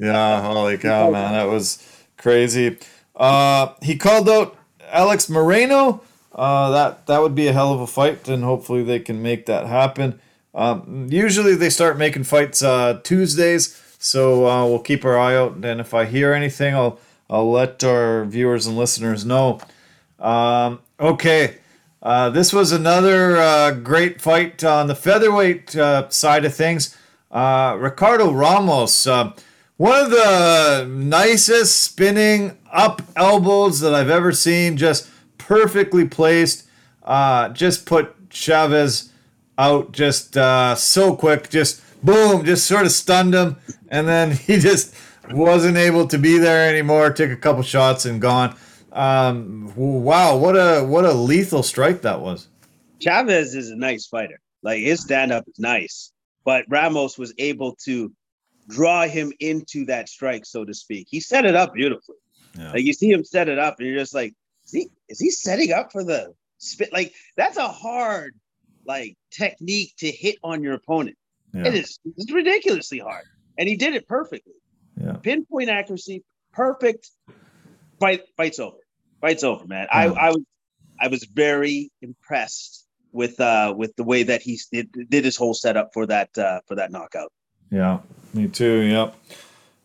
yeah, holy cow, man. That was crazy. Uh, he called out Alex Morono. Uh, that that would be a hell of a fight, and hopefully they can make that happen. Um, usually they start making fights uh, Tuesdays, so uh, we'll keep our eye out. And if I hear anything, I'll I'll let our viewers and listeners know. Um, okay, uh, this was another uh, great fight on the featherweight uh, side of things. Uh, Ricardo Ramos. Uh, one of the nicest spinning up elbows that I've ever seen, just perfectly placed. Just put Chavez out just so quick, just boom, just sort of stunned him, and then he just wasn't able to be there anymore. Took a couple shots and gone. Um, wow, what a what a lethal strike that was. Chavez is a nice fighter. Like his stand up is nice, but Ramos was able to draw him into that strike, so to speak. He set it up beautifully. Yeah. Like you see him set it up, and you're just like, is he is he setting up for the spit? Like that's a hard like technique to hit on your opponent. Yeah. It is it's ridiculously hard. And he did it perfectly. Yeah. Pinpoint accuracy, perfect. Fight fight's over. Fight's over, man. I, I was I was very impressed with uh with the way that he did, did his whole setup for that uh for that knockout. Yeah, me too. Yep.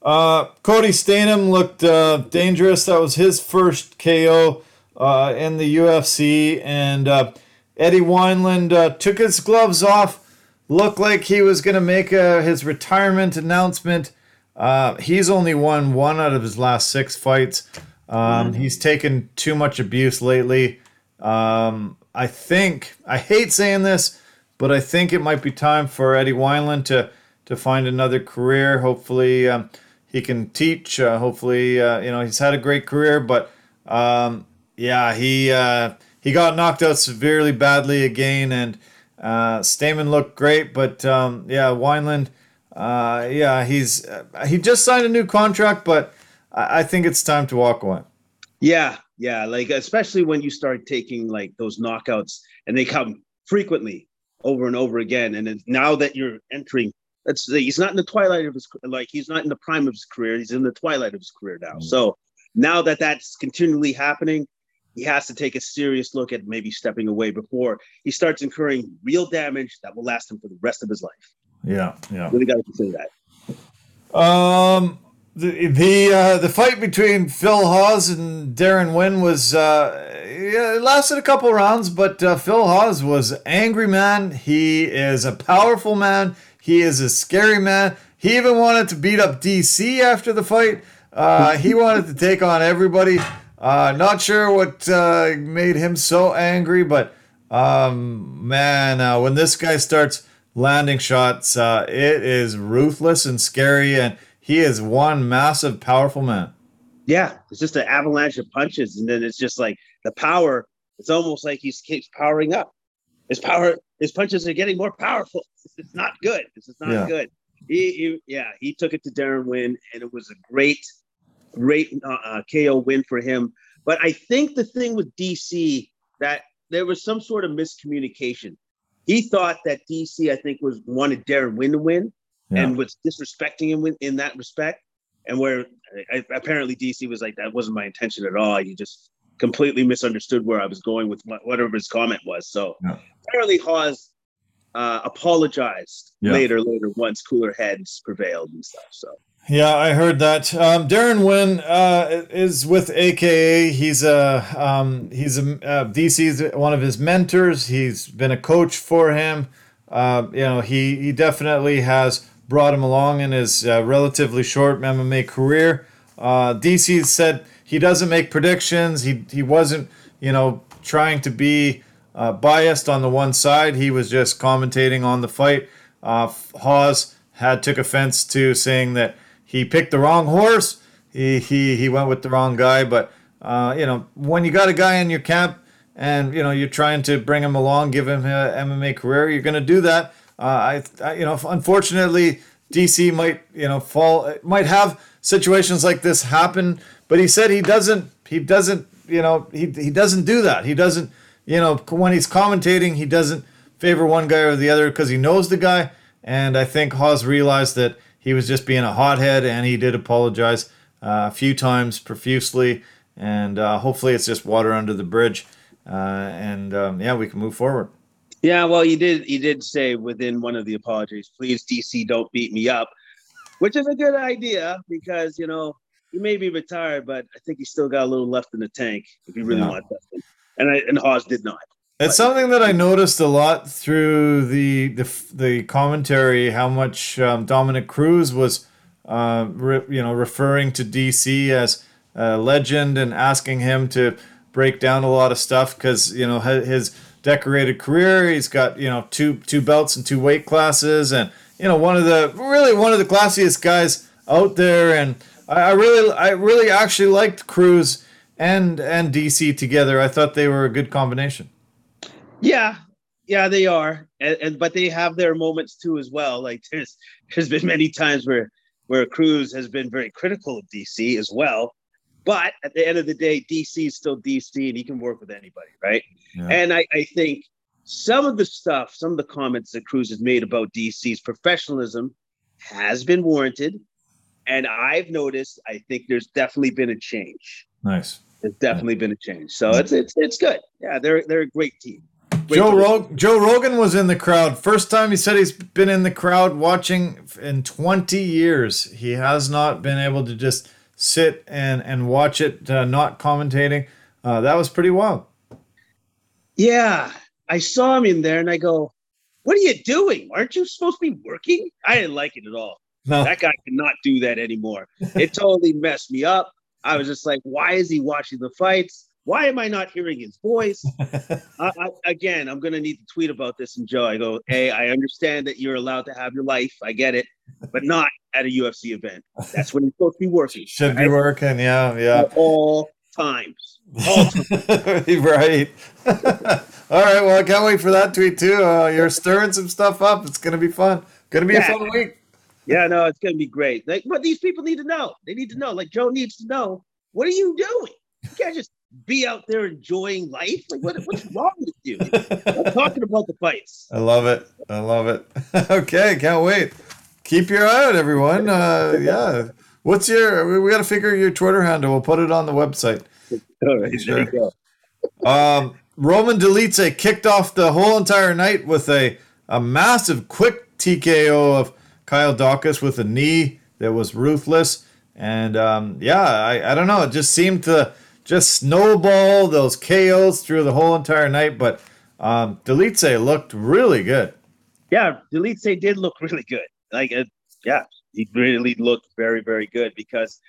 Uh, Cody Stamann looked uh, dangerous. That was his first KO uh, in the UFC, and uh, Eddie Wineland uh, took his gloves off, looked like he was going to make uh, his retirement announcement. Uh, he's only won one out of his last six fights. Um, he's taken too much abuse lately. Um, I think, I hate saying this, but I think it might be time for Eddie Wineland to, to find another career. Hopefully, um, he can teach. Uh, hopefully, uh, you know, he's had a great career, but um, yeah, he uh, he got knocked out severely badly again, and uh, Stamann looked great, but um, yeah, Wineland, uh, yeah, he's uh, he just signed a new contract, but I, I think it's time to walk away. Yeah, yeah, like especially when you start taking like those knockouts and they come frequently over and over again, and now that you're entering. let's say he's not in the twilight of his like he's not in the prime of his career. He's in the twilight of his career now. Mm-hmm. So now that that's continually happening, he has to take a serious look at maybe stepping away before he starts incurring real damage that will last him for the rest of his life. Yeah, yeah. Really got to consider that. Um, the the uh, the fight between Phil Hawes and Deron Winn was uh, it lasted a couple rounds, but uh, Phil Hawes was angry man. He is a powerful man. He is a scary man. He even wanted to beat up DC after the fight. Uh, he wanted to take on everybody. Uh, not sure what uh, made him so angry, but um, man, when this guy starts landing shots, it is ruthless and scary, and he is one massive, powerful man. Yeah, it's just an avalanche of punches, and then it's just like the power. It's almost like he keeps powering up. His power, his punches are getting more powerful. It's not good. This is not yeah. good. He, he, yeah, he took it to Deron Winn, and it was a great great uh, uh KO win for him. But I think the thing with DC that there was some sort of miscommunication. He thought that DC, I think, was wanted Deron Winn to win yeah. and was disrespecting him in that respect. And where I, apparently DC was like, that wasn't my intention at all. You just completely misunderstood where I was going with whatever his comment was. So yeah. apparently Hawes uh, apologized yeah. later, later once cooler heads prevailed and stuff. So yeah, I heard that. Um, Deron Winn uh, is with AKA. He's a um, he's a uh, DC's one of his mentors. He's been a coach for him. Uh, you know, he he definitely has brought him along in his uh, relatively short MMA career. Uh, DC said he doesn't make predictions. He he wasn't you know trying to be uh, biased on the one side. He was just commentating on the fight. Uh, Hawes had took offense to saying that he picked the wrong horse. He he he went with the wrong guy. But uh, you know, when you got a guy in your camp and you know you're trying to bring him along, give him a MMA career, you're going to do that. Uh, I, I, you know, unfortunately, DC might you know fall might have situations like this happen. But he said he doesn't. He doesn't. You know, he he doesn't do that. He doesn't. You know, when he's commentating, he doesn't favor one guy or the other because he knows the guy. And I think Hawes realized that he was just being a hothead, and he did apologize uh, a few times profusely. And uh, hopefully, it's just water under the bridge, uh, and um, yeah, we can move forward. Yeah, well, you did. He did say within one of the apologies, "Please, DC, don't beat me up," which is a good idea because you know he may be retired, but I think he's still got a little left in the tank if he really yeah. wants that. And I, and Hawes did not. It's something that I noticed a lot through the the, the commentary. How much um, Dominick Cruz was, uh, re, you know, referring to DC as a legend and asking him to break down a lot of stuff because you know his decorated career. He's got you know two two belts and two weight classes, and you know one of the really one of the classiest guys out there. And I, I really I really actually liked Cruz and and DC together. I thought they were a good combination. Yeah, yeah, they are, and, and, but they have their moments too as well. Like there's there's been many times where where Cruz has been very critical of DC as well. But at the end of the day, DC is still DC, and he can work with anybody, right? Yeah. And I, I think some of the stuff, some of the comments that Cruz has made about DC's professionalism has been warranted. And I've noticed, I think there's definitely been a change. Nice. There's definitely been a change. So it's it's it's good. Yeah, they're they're a great team. Joe Rog- Joe Rogan was in the crowd. First time he said he's been in the crowd watching in 20 years. He has not been able to just sit and and watch it, uh, not commentating. Uh, that was pretty wild. Yeah, I saw him in there and I go, What are you doing? Aren't you supposed to be working? I didn't like it at all. No. That guy cannot do that anymore. It totally messed me up. I was just like, Why is he watching the fights? Why am I not hearing his voice? I, I, again, I'm going to need to tweet about this. And Joe, I go, Hey, I understand that you're allowed to have your life. I get it, but not at a UFC event. That's when you're supposed to be working. Should be working. Yeah, yeah. At all times. All times. right. All right. Well, I can't wait for that tweet too. Uh, you're stirring some stuff up. It's gonna be fun. Gonna be a fun week. Yeah, no, it's gonna be great. Like, but these people need to know. They need to know. Like Joe needs to know. What are you doing? You can't just be out there enjoying life. Like, what, what's wrong with you? I'm talking about the fights. I love it. I love it. okay, can't wait. Keep your eye out, everyone. Uh, yeah. What's your? we- got to figure your Twitter handle. We'll put it on the website. All right, there you go. Um, Roman Dolidze kicked off the whole entire night with a, a massive quick TKO of Kyle Daukaus with a knee that was ruthless. And um, yeah, I, I don't know. It just seemed to just snowball those KOs through the whole entire night. But um, Dolidze looked really good. Yeah, Say did look really good. Like, uh, yeah, he really looked very, very good because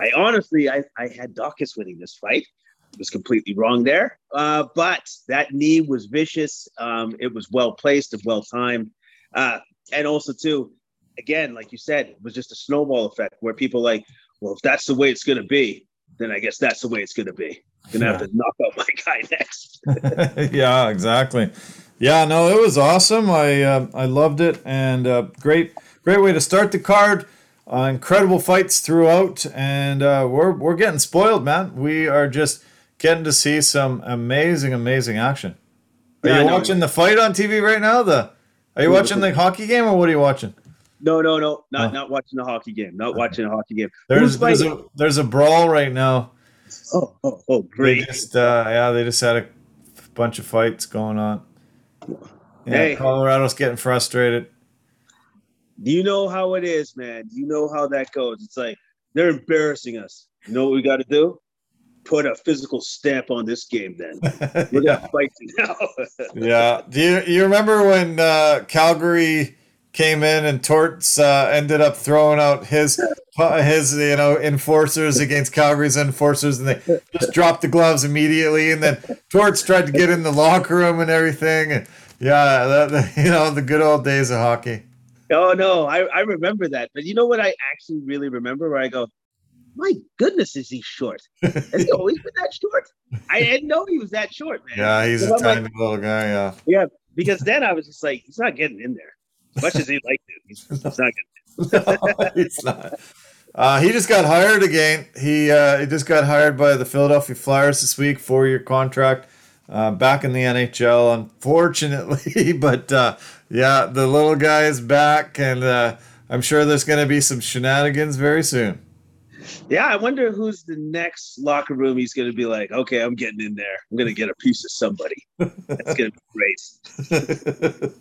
I honestly, I, I had Daukaus winning this fight. I was completely wrong there. Uh, but that knee was vicious. Um, it was well placed and well timed. Uh, and also, too, again, like you said, it was just a snowball effect where people like, well, if that's the way it's going to be, then I guess that's the way it's going to be. Gonna have to knock out my guy next. yeah, exactly. Yeah, no, it was awesome. I uh, I loved it, and uh, great great way to start the card. Uh, incredible fights throughout, and uh, we're we're getting spoiled, man. We are just getting to see some amazing, amazing action. Are Yeah, you watching the fight on TV right now? The are you watching the hockey game or what are you watching? No, no, no, not Oh. not watching a hockey game. Not watching a hockey game. There's there's a there's a brawl right now. Oh, oh, oh, They great. just uh, yeah, they just had a bunch of fights going on. Yeah, Hey. Colorado's getting frustrated. Do you know how it is, man? Do you know how that goes? It's like they're embarrassing us. You know what we got to do? Put a physical stamp on this game. Then we're yeah. gonna fight now. yeah. Do you you remember when uh, Calgary came in and Torts uh, ended up throwing out his his you know enforcers against Calgary's enforcers and they just dropped the gloves immediately and then Torts tried to get in the locker room and everything and yeah that, you know the good old days of hockey. oh no, I, I remember that. But you know what? I actually really remember where I go. My goodness, is he short? Has he always been that short? I didn't know he was that short, man. Yeah, he's a I'm like- tiny little guy. Yeah. Yeah, because then I was just like, he's not getting in there. As much as he liked it, he's, he's not getting. no, it's not. Uh, he just got hired again. He uh, he just got hired by the Philadelphia Flyers this week, four year contract, uh, back in the NHL. Unfortunately, but uh, yeah, the little guy is back, and uh, I'm sure there's going to be some shenanigans very soon. Yeah, I wonder who's the next locker room he's going to be like, okay, I'm getting in there. I'm going to get a piece of somebody. That's going to be great.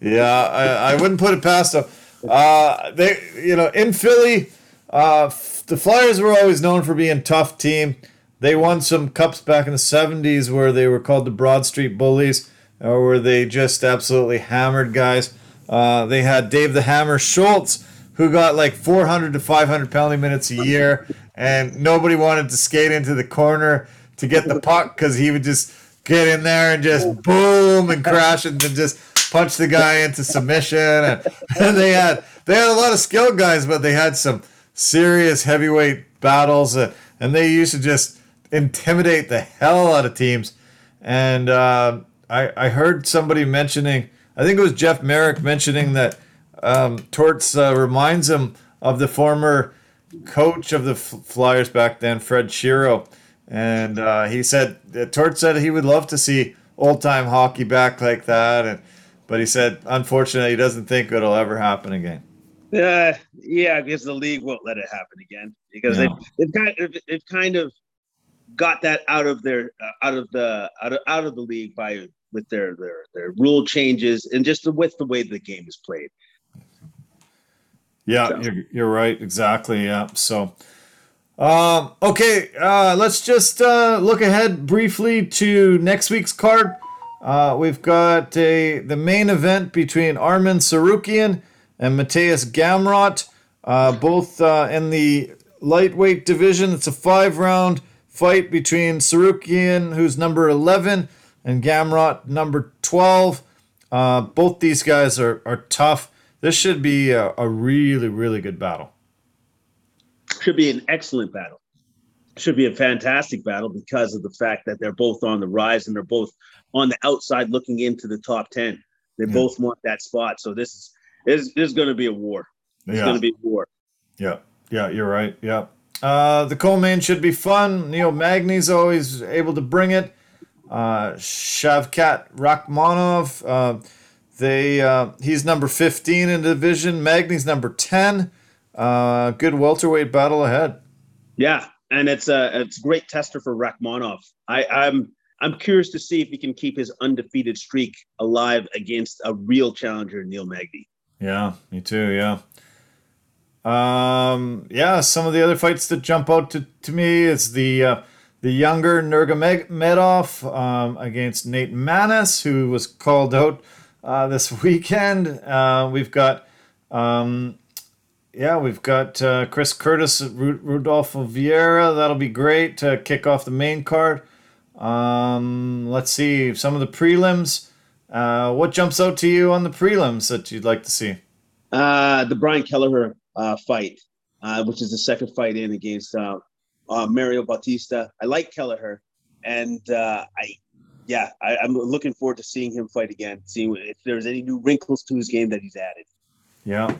yeah, I, I wouldn't put it past them. Uh, they, you know, in Philly, uh, the Flyers were always known for being a tough team. They won some cups back in the '70s where they were called the Broad Street Bullies, or where they just absolutely hammered guys. Uh, they had Dave the Hammer Schultz, who got like 400 to 500 penalty minutes a year, and nobody wanted to skate into the corner to get the puck because he would just get in there and just boom and crash and then just punch the guy into submission. And, and they had they had a lot of skilled guys, but they had some serious heavyweight battles, uh, and they used to just intimidate the hell out of teams. And uh, I I heard somebody mentioning, I think it was Jeff Marek mentioning that um, Torts uh, reminds him of the former coach of the Flyers back then, Fred Shero. And uh, he said, uh, Torts said he would love to see old time hockey back like that. And but he said, unfortunately, he doesn't think it'll ever happen again. Uh, yeah, because the league won't let it happen again because No. they, they've kind of they've kind of got that out of their uh, out of the out of out of the league by with their their their rule changes and just the, with the way the game is played. Yeah, So- you're, you're right. Exactly. Yeah. So, um, okay, uh, let's just uh, look ahead briefly to next week's card. Uh, we've got a the main event between Armin Tsarukyan and Mateusz Gamrot, uh, both uh, in the lightweight division. It's a five round fight between Tsarukyan, who's number 11, and Gamrot, number 12. Uh, both these guys are, are tough. This should be a, a really, really good battle. Should be an excellent battle. Should be a fantastic battle because of the fact that they're both on the rise and they're both on the outside looking into the top 10. They yeah. both want that spot. So this is this, this is going to be a war. It's yeah. going to be a war. Yeah. Yeah, you're right. Yeah. Uh, the co-main should be fun. Neil Magny's always able to bring it. Uh, Shavkat Rakhmonov, uh, they uh, he's number 15 in the division. Magny's number 10. Uh, good welterweight battle ahead. Yeah, and it's a it's a great tester for Rakhmonov. I, I'm I'm curious to see if he can keep his undefeated streak alive against a real challenger, Neil Magny. Yeah, me too. Yeah. Um, yeah, some of the other fights that jump out to, to me is the uh, the younger Nurmagomedov um, against Nate Maness, who was called out uh, this weekend. Uh, we've got, um, yeah, we've got uh, Chris Curtis, Ru- Rodolfo Vieira. That'll be great to kick off the main card. Um, let's see some of the prelims. Uh, what jumps out to you on the prelims that you'd like to see? Uh, the Brian Kelleher uh, fight, which is the second fight in against Mario Bautista. I like Kelleher, and I, yeah, I, am looking forward to seeing him fight again, seeing if there's any new wrinkles to his game that he's added. Yeah,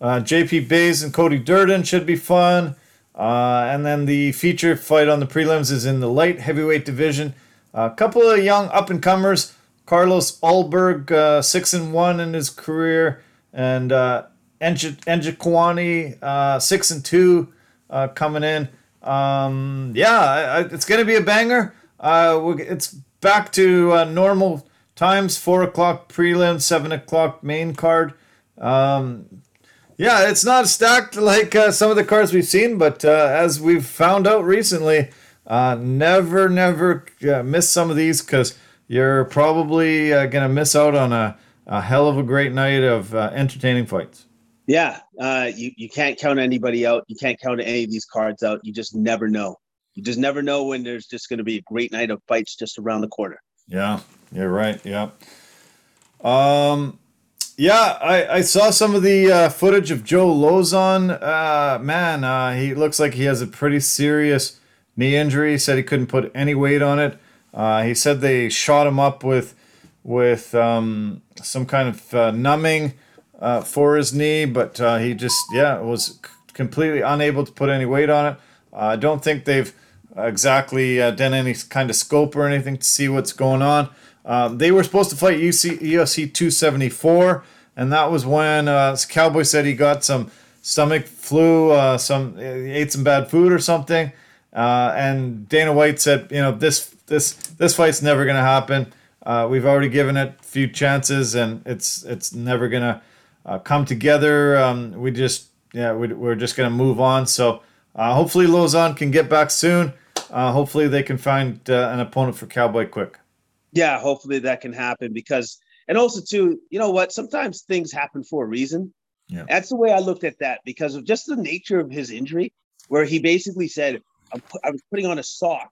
uh, JP Buys and Cody Durden should be fun. Uh, and then the feature fight on the prelims is in the light heavyweight division. A couple of young up and comers. Carlos Ulberg, uh, six and one in his career, and uh, Njokuani, uh, six and two uh, coming in. Um, yeah, I, it's gonna be a banger. Uh, it's back to uh, normal times: four o'clock prelim, seven o'clock main card. Um, yeah, it's not stacked like uh, some of the cards we've seen, but uh, as we've found out recently, uh, never, never uh, miss some of these because you're probably uh, gonna miss out on a, a hell of a great night of entertaining fights. Yeah, you you can't count anybody out. You can't count any of these cards out. You just never know. You just never know when there's just going to be a great night of fights just around the corner. Yeah, you're right. Yeah. Um, yeah, I, I saw some of the uh, footage of Joe Lauzon. Uh, man, uh, he looks like he has a pretty serious knee injury. He said he couldn't put any weight on it. Uh, he said they shot him up with with um, some kind of uh, numbing uh, for his knee, but uh, he just yeah was completely unable to put any weight on it. I don't think they've exactly uh, done any kind of scope or anything to see what's going on. Um, they were supposed to fight UC, UFC 274, and that was when uh, Cowboy said he got some stomach flu, uh, some ate some bad food or something, uh, and Dana White said, you know, this this this fight's never gonna happen. we've already given it a few chances, and it's it's never gonna uh, come together. Um, we just yeah we, we're just gonna move on. So uh, hopefully Lauzon can get back soon. Uh, hopefully they can find uh, an opponent for Cowboy quick. Yeah, hopefully that can happen because and also too, you know what? Sometimes things happen for a reason. Yeah. That's the way I looked at that because of just the nature of his injury, where he basically said, I was putting on a sock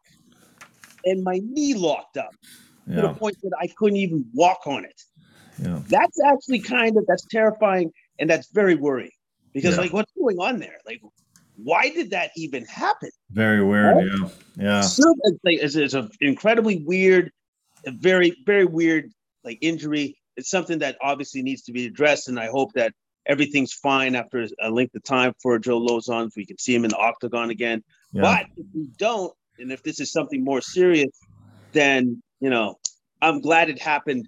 and my knee locked up yeah. to the point that I couldn't even walk on it. Yeah. That's actually kind of that's terrifying and that's very worrying because yeah. like what's going on there? Like why did that even happen? Very weird. Right? Yeah. Yeah. So it's, it's an incredibly weird, very, very weird like injury. It's something that obviously needs to be addressed. And I hope that everything's fine after a length of time for Joe Lauzon, if we can see him in the octagon again. Yeah. But if we don't, and if this is something more serious, then you know, I'm glad it happened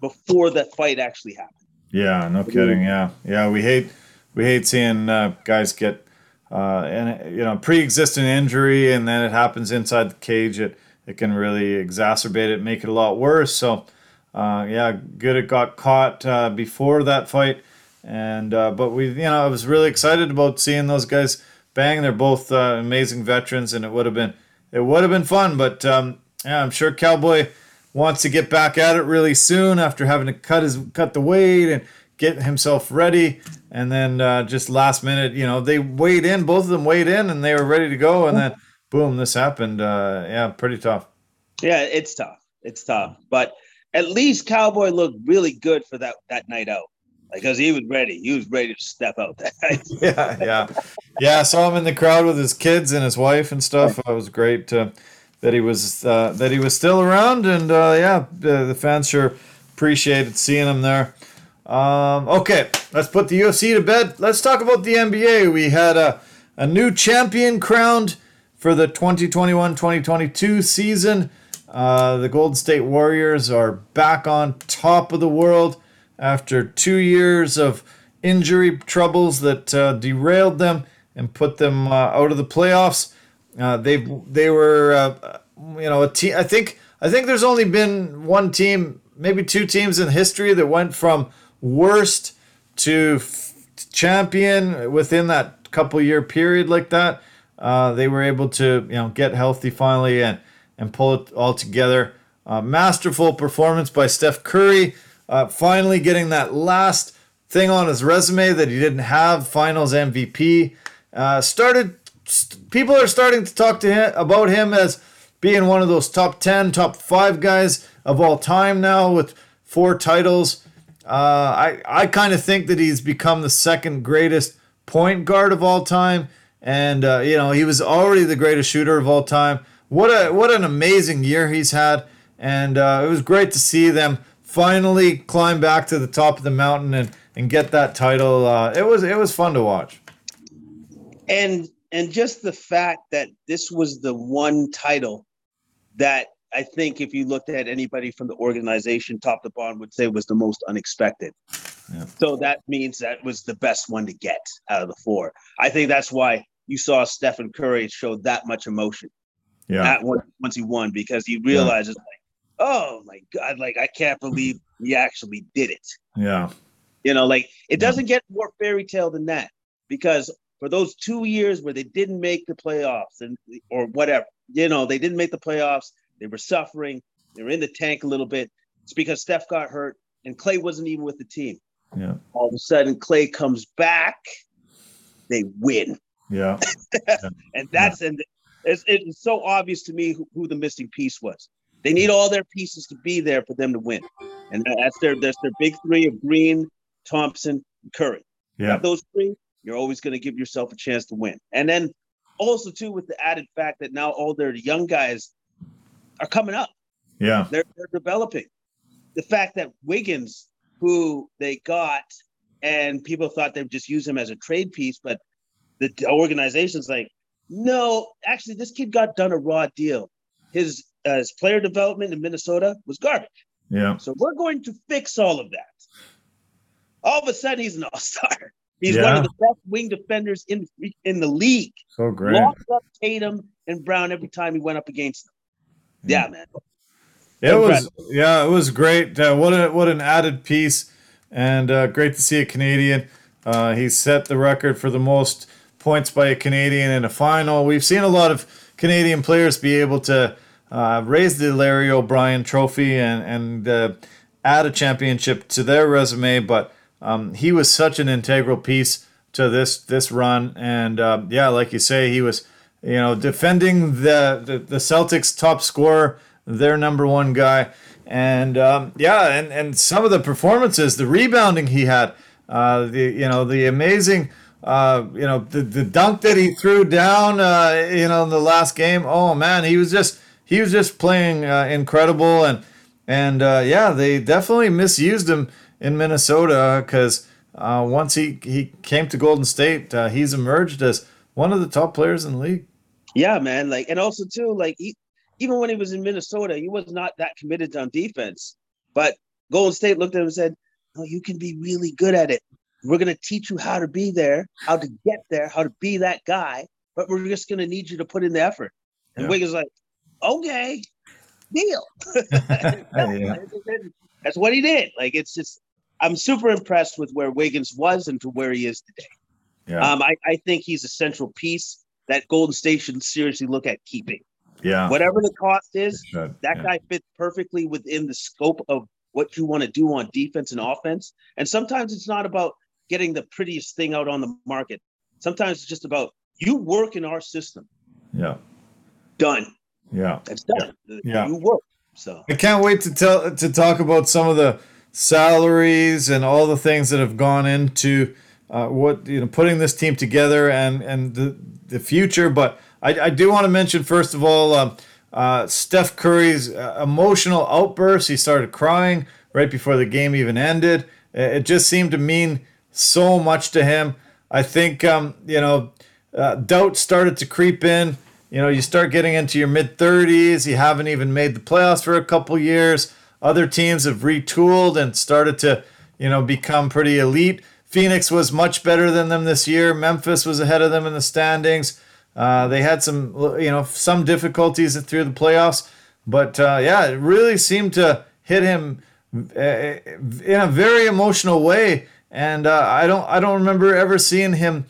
before that fight actually happened. Yeah, no kidding. Yeah, yeah. We hate we hate seeing uh, guys get uh, and you know pre-existing injury, and then it happens inside the cage. It it can really exacerbate it, make it a lot worse. So, uh, yeah, good it got caught uh, before that fight, and uh, but we you know I was really excited about seeing those guys bang. They're both uh, amazing veterans, and it would have been it would have been fun. But um, yeah, I'm sure Cowboy wants to get back at it really soon after having to cut his cut the weight and get himself ready. And then uh, just last minute, you know, they weighed in, both of them weighed in, and they were ready to go. And then boom, this happened. Uh, yeah, pretty tough. Yeah, it's tough. It's tough, but at least Cowboy looked really good for that that night out because he was ready. He was ready to step out that night. yeah, yeah, yeah. I saw him in the crowd with his kids and his wife and stuff. It was great uh, that he was uh, that he was still around, and uh, yeah, the, the, fans sure appreciated seeing him there. Um, okay, let's put the UFC to bed. Let's talk about the NBA. We had a a new champion crowned for the 2021-2022 season. Uh, the Golden State Warriors are back on top of the world after two years of injury troubles that uh, derailed them and put them uh, out of the playoffs. Uh, they they were uh, you know a team. I think I think there's only been one team, maybe two teams in history that went from worst to f- champion within that couple year period like that. Uh, they were able to you know get healthy finally and and pull it all together. Uh, masterful performance by Steph Curry uh, finally getting that last thing on his resume that he didn't have, Finals MVP. Uh, started, st- people are starting to talk to him about him as being one of those top ten, top five guys of all time now with four titles. Uh, I I kind of think that he's become the second greatest point guard of all time, and uh, you know he was already the greatest shooter of all time. What a what an amazing year he's had, and uh, it was great to see them finally climb back to the top of the mountain and, and get that title. Uh, it was it was fun to watch. And and just the fact that this was the one title that I think if you looked at anybody from the organization, top to bottom, would say was the most unexpected. Yeah. So that means that was the best one to get out of the four. I think that's why you saw Stephen Curry show that much emotion. Yeah. once he won because he realizes yeah. like oh my god, like I can't believe we actually did it. Yeah. You know, like it doesn't get more fairy tale than that because for those two years where they didn't make the playoffs and or whatever, you know, they didn't make the playoffs, they were suffering, they were in the tank a little bit. It's because Steph got hurt and Klay wasn't even with the team. Yeah. All of a sudden, Klay comes back, they win. Yeah. and that's yeah. and it's, it's so obvious to me who, who the missing piece was. They need all their pieces to be there for them to win, and that's their that's their big three of Green, Thompson, Curry. Yeah, those three, you're always going to give yourself a chance to win. And then also too with the added fact that now all their young guys are coming up. Yeah, they're they're developing. The fact that Wiggins, who they got, and people thought they'd just use him as a trade piece, but the organization's like, no, actually, this kid got done a raw deal. His uh, his player development in Minnesota was garbage. Yeah. So we're going to fix all of that. All of a sudden, he's an all star. He's yeah. one of the best wing defenders in in the league. So great. Locked up Tatum and Brown every time he went up against them. Yeah, man. It was yeah, it was great. Uh, what a what an added piece, and uh, great to see a Canadian. Uh, he set the record for the most points by a Canadian in a final. We've seen a lot of Canadian players be able to uh, raise the Larry O'Brien Trophy and and uh, add a championship to their resume. But um, he was such an integral piece to this this run, and uh, yeah, like you say, he was you know defending the the, the Celtics top scorer, their number one guy, and um, yeah, and and some of the performances, the rebounding he had, uh, the you know the amazing. Uh, you know the, the dunk that he threw down, uh, you know, in the last game. Oh man, he was just he was just playing uh, incredible, and and uh, yeah, they definitely misused him in Minnesota because uh, once he he came to Golden State, he's emerged as one of the top players in the league. Yeah, man. Like, and also too, like he, even when he was in Minnesota, he was not that committed on defense. But Golden State looked at him and said, "No, you can be really good at it. We're going to teach you how to be there, how to get there, how to be that guy. But we're just going to need you to put in the effort." And yeah. Wiggins like, okay, deal. That's what he did. Like it's just, I'm super impressed with where Wiggins was and to where he is today. Yeah. Um, I, I think he's a central piece that Golden State should seriously look at keeping. Yeah. Whatever the cost is, that yeah. guy fits perfectly within the scope of what you want to do on defense and offense. And sometimes it's not about getting the prettiest thing out on the market. Sometimes it's just about you work in our system. Yeah. Done. Yeah. That's done. Yeah. You work. So I can't wait to tell to talk about some of the salaries and all the things that have gone into uh, what you know putting this team together and and the the future. But I, I do want to mention first of all um, uh, Steph Curry's uh, emotional outburst. He started crying right before the game even ended. It just seemed to mean so much to him. I think um, you know uh, doubt started to creep in. You know, you start getting into your mid 30s, you haven't even made the playoffs for a couple years. Other teams have retooled and started to, you know, become pretty elite. Phoenix was much better than them this year. Memphis was ahead of them in the standings. Uh, they had some, you know, some difficulties through the playoffs, but uh, yeah, it really seemed to hit him uh, in a very emotional way. And uh, I don't, I don't remember ever seeing him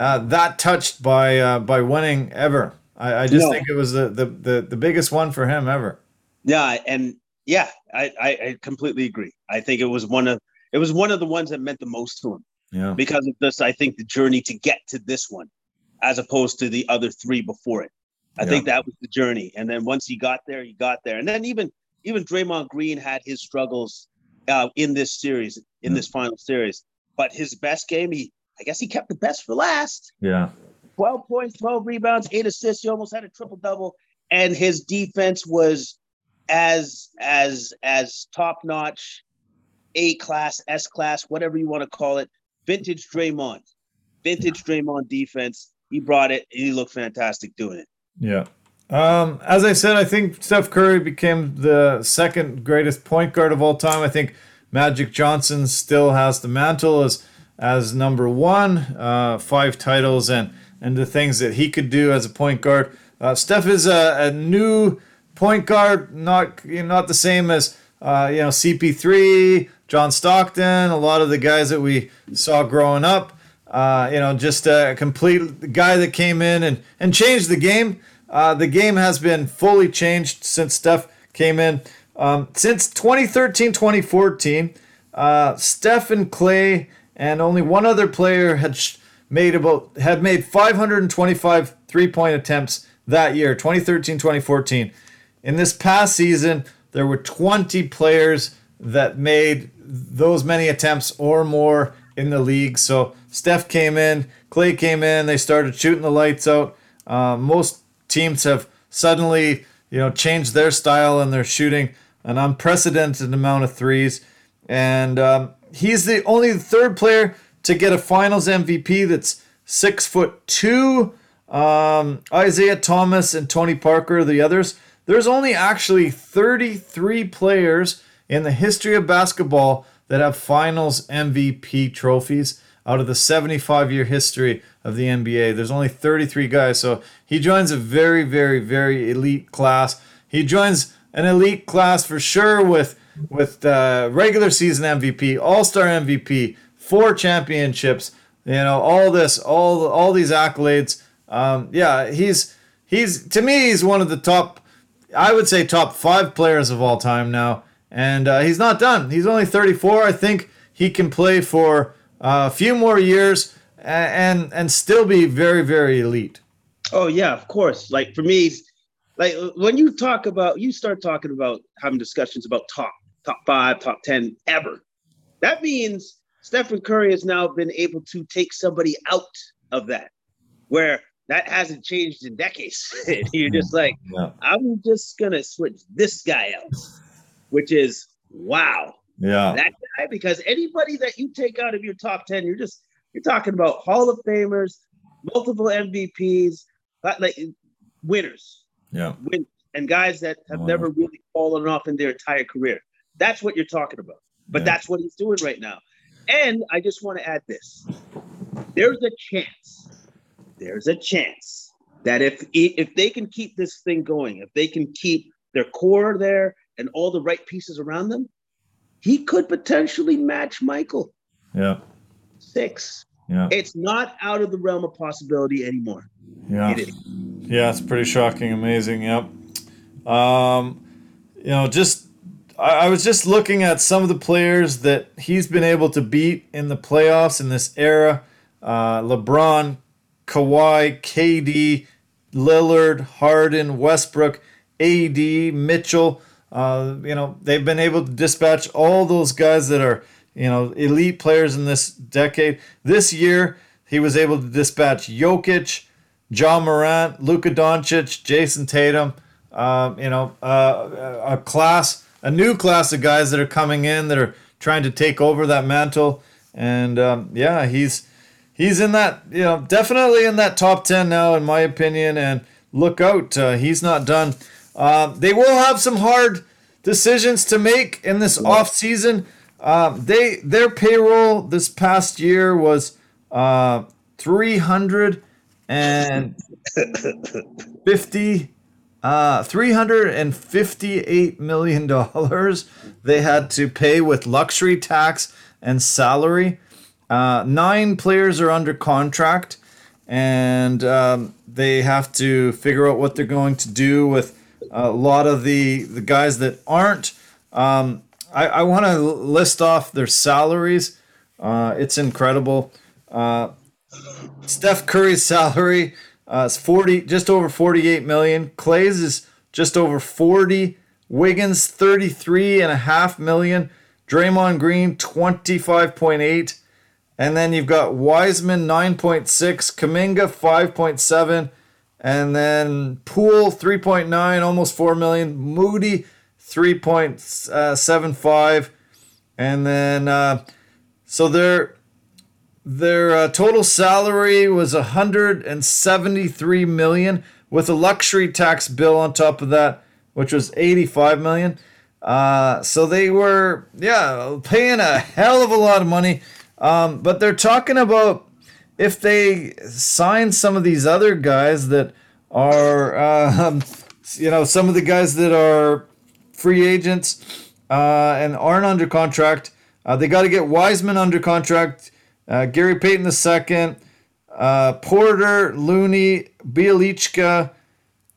uh, that touched by uh, by winning ever. I, I just No. think it was the, the, the, the biggest one for him ever. yeah, and yeah, I, I, I completely agree. I think it was one of it was one of the ones that meant the most to him Yeah. because of this. I think the journey to get to this one, as opposed to the other three before it. I Yeah. think that was the journey, and then once he got there, he got there, and then even even Draymond Green had his struggles uh, in this series, in Yeah. this final series. But his best game, he I guess he kept the best for last. Yeah. 12 points, 12 rebounds, eight assists. He almost had a triple double. And his defense was as as as top notch, A class, S class, whatever you want to call it. Vintage Draymond. Vintage Draymond defense. He brought it and he looked fantastic doing it. Yeah. Um, as I said, I think Steph Curry became the second greatest point guard of all time. I think Magic Johnson still has the mantle as as number one, uh, five titles and and the things that he could do as a point guard. Uh, Steph is a, a new point guard, not you know, not the same as uh, you know CP3, John Stockton, a lot of the guys that we saw growing up. Uh, you know, just a complete guy that came in and, and changed the game. Uh, the game has been fully changed since Steph came in. Um, since 2013 2014, uh, Steph and Klay and only one other player had sh- made about had made 525 three point attempts that year 2013 2014 in this past season there were 20 players that made those many attempts or more in the league so steph came in Klay came in they started shooting the lights out uh, most teams have suddenly you know changed their style and they're shooting an unprecedented amount of threes and um, he's the only third player to get a Finals MVP that's six foot two. Um, Isiah Thomas and Tony Parker the others. There's only actually 33 players in the history of basketball that have Finals MVP trophies out of the 75 year history of the NBA. There's only 33 guys, so he joins a very, very, very elite class. He joins an elite class for sure with with uh, regular season MVP, All Star MVP, four championships. You know all this, all all these accolades. Um, yeah, he's he's to me he's one of the top. I would say top five players of all time now, and uh, he's not done. He's only 34. I think he can play for uh, a few more years and, and and still be very very elite. Oh yeah, of course. Like for me, like when you talk about you start talking about having discussions about top top five, top ten ever. That means Stephen Curry has now been able to take somebody out of that, where that hasn't changed in decades. You're just like, Yeah, I'm just gonna switch this guy out, which is wow, yeah, that guy. Because anybody that you take out of your top ten, you're just you're talking about Hall of Famers, multiple MVPs, like like winners yeah, win and guys that have Wow. never really fallen off in their entire career. That's what you're talking about. But Yeah. that's what he's doing right now. And I just want to add this. There's a chance. There's a chance that if if they can keep this thing going, if they can keep their core there and all the right pieces around them, he could potentially match Michael yeah, six. yeah. It's not out of the realm of possibility anymore. Yeah. Yeah, it's pretty shocking, amazing. Yep. Um, you know, just I, I was just looking at some of the players that he's been able to beat in the playoffs in this era. Uh, LeBron, Kawhi, KD, Lillard, Harden, Westbrook, AD, Mitchell. Uh, you know, they've been able to dispatch all those guys that are, you know, elite players in this decade. This year, he was able to dispatch Jokic, Ja Morant, Luka Doncic, Jayson Tatum. Um, you know, uh, a class, a new class of guys that are coming in that are trying to take over that mantle. And um, yeah, he's he's in that, you know, definitely in that top ten now, in my opinion. And look out, uh, he's not done. Uh, they will have some hard decisions to make in this off season. Um, they their payroll this past year was uh, three hundred and fifty uh, $358 million they had to pay with luxury tax and salary. Uh, nine players are under contract, and um, they have to figure out what they're going to do with a lot of the, the guys that aren't. Um, I, I want to list off their salaries. Uh, it's incredible. Uh, Steph Curry's salary uh, it's 40, just over 48 million. Klay's is just over 40. Wiggins, 33 and a half million. Draymond Green, 25.8. And then you've got Wiseman, 9.6. Kuminga, 5.7. And then Poole 3.9, almost 4 million. Moody, 3.75. And then, uh, so they're their uh, total salary was 173 million with a luxury tax bill on top of that, which was 85 million. Uh, so they were, yeah, paying a hell of a lot of money. Um, but they're talking about if they sign some of these other guys that are, uh, you know, some of the guys that are free agents uh, and aren't under contract, uh, they got to get Wiseman under contract uh, Gary Payton II, uh, Porter, Looney, Bjelica,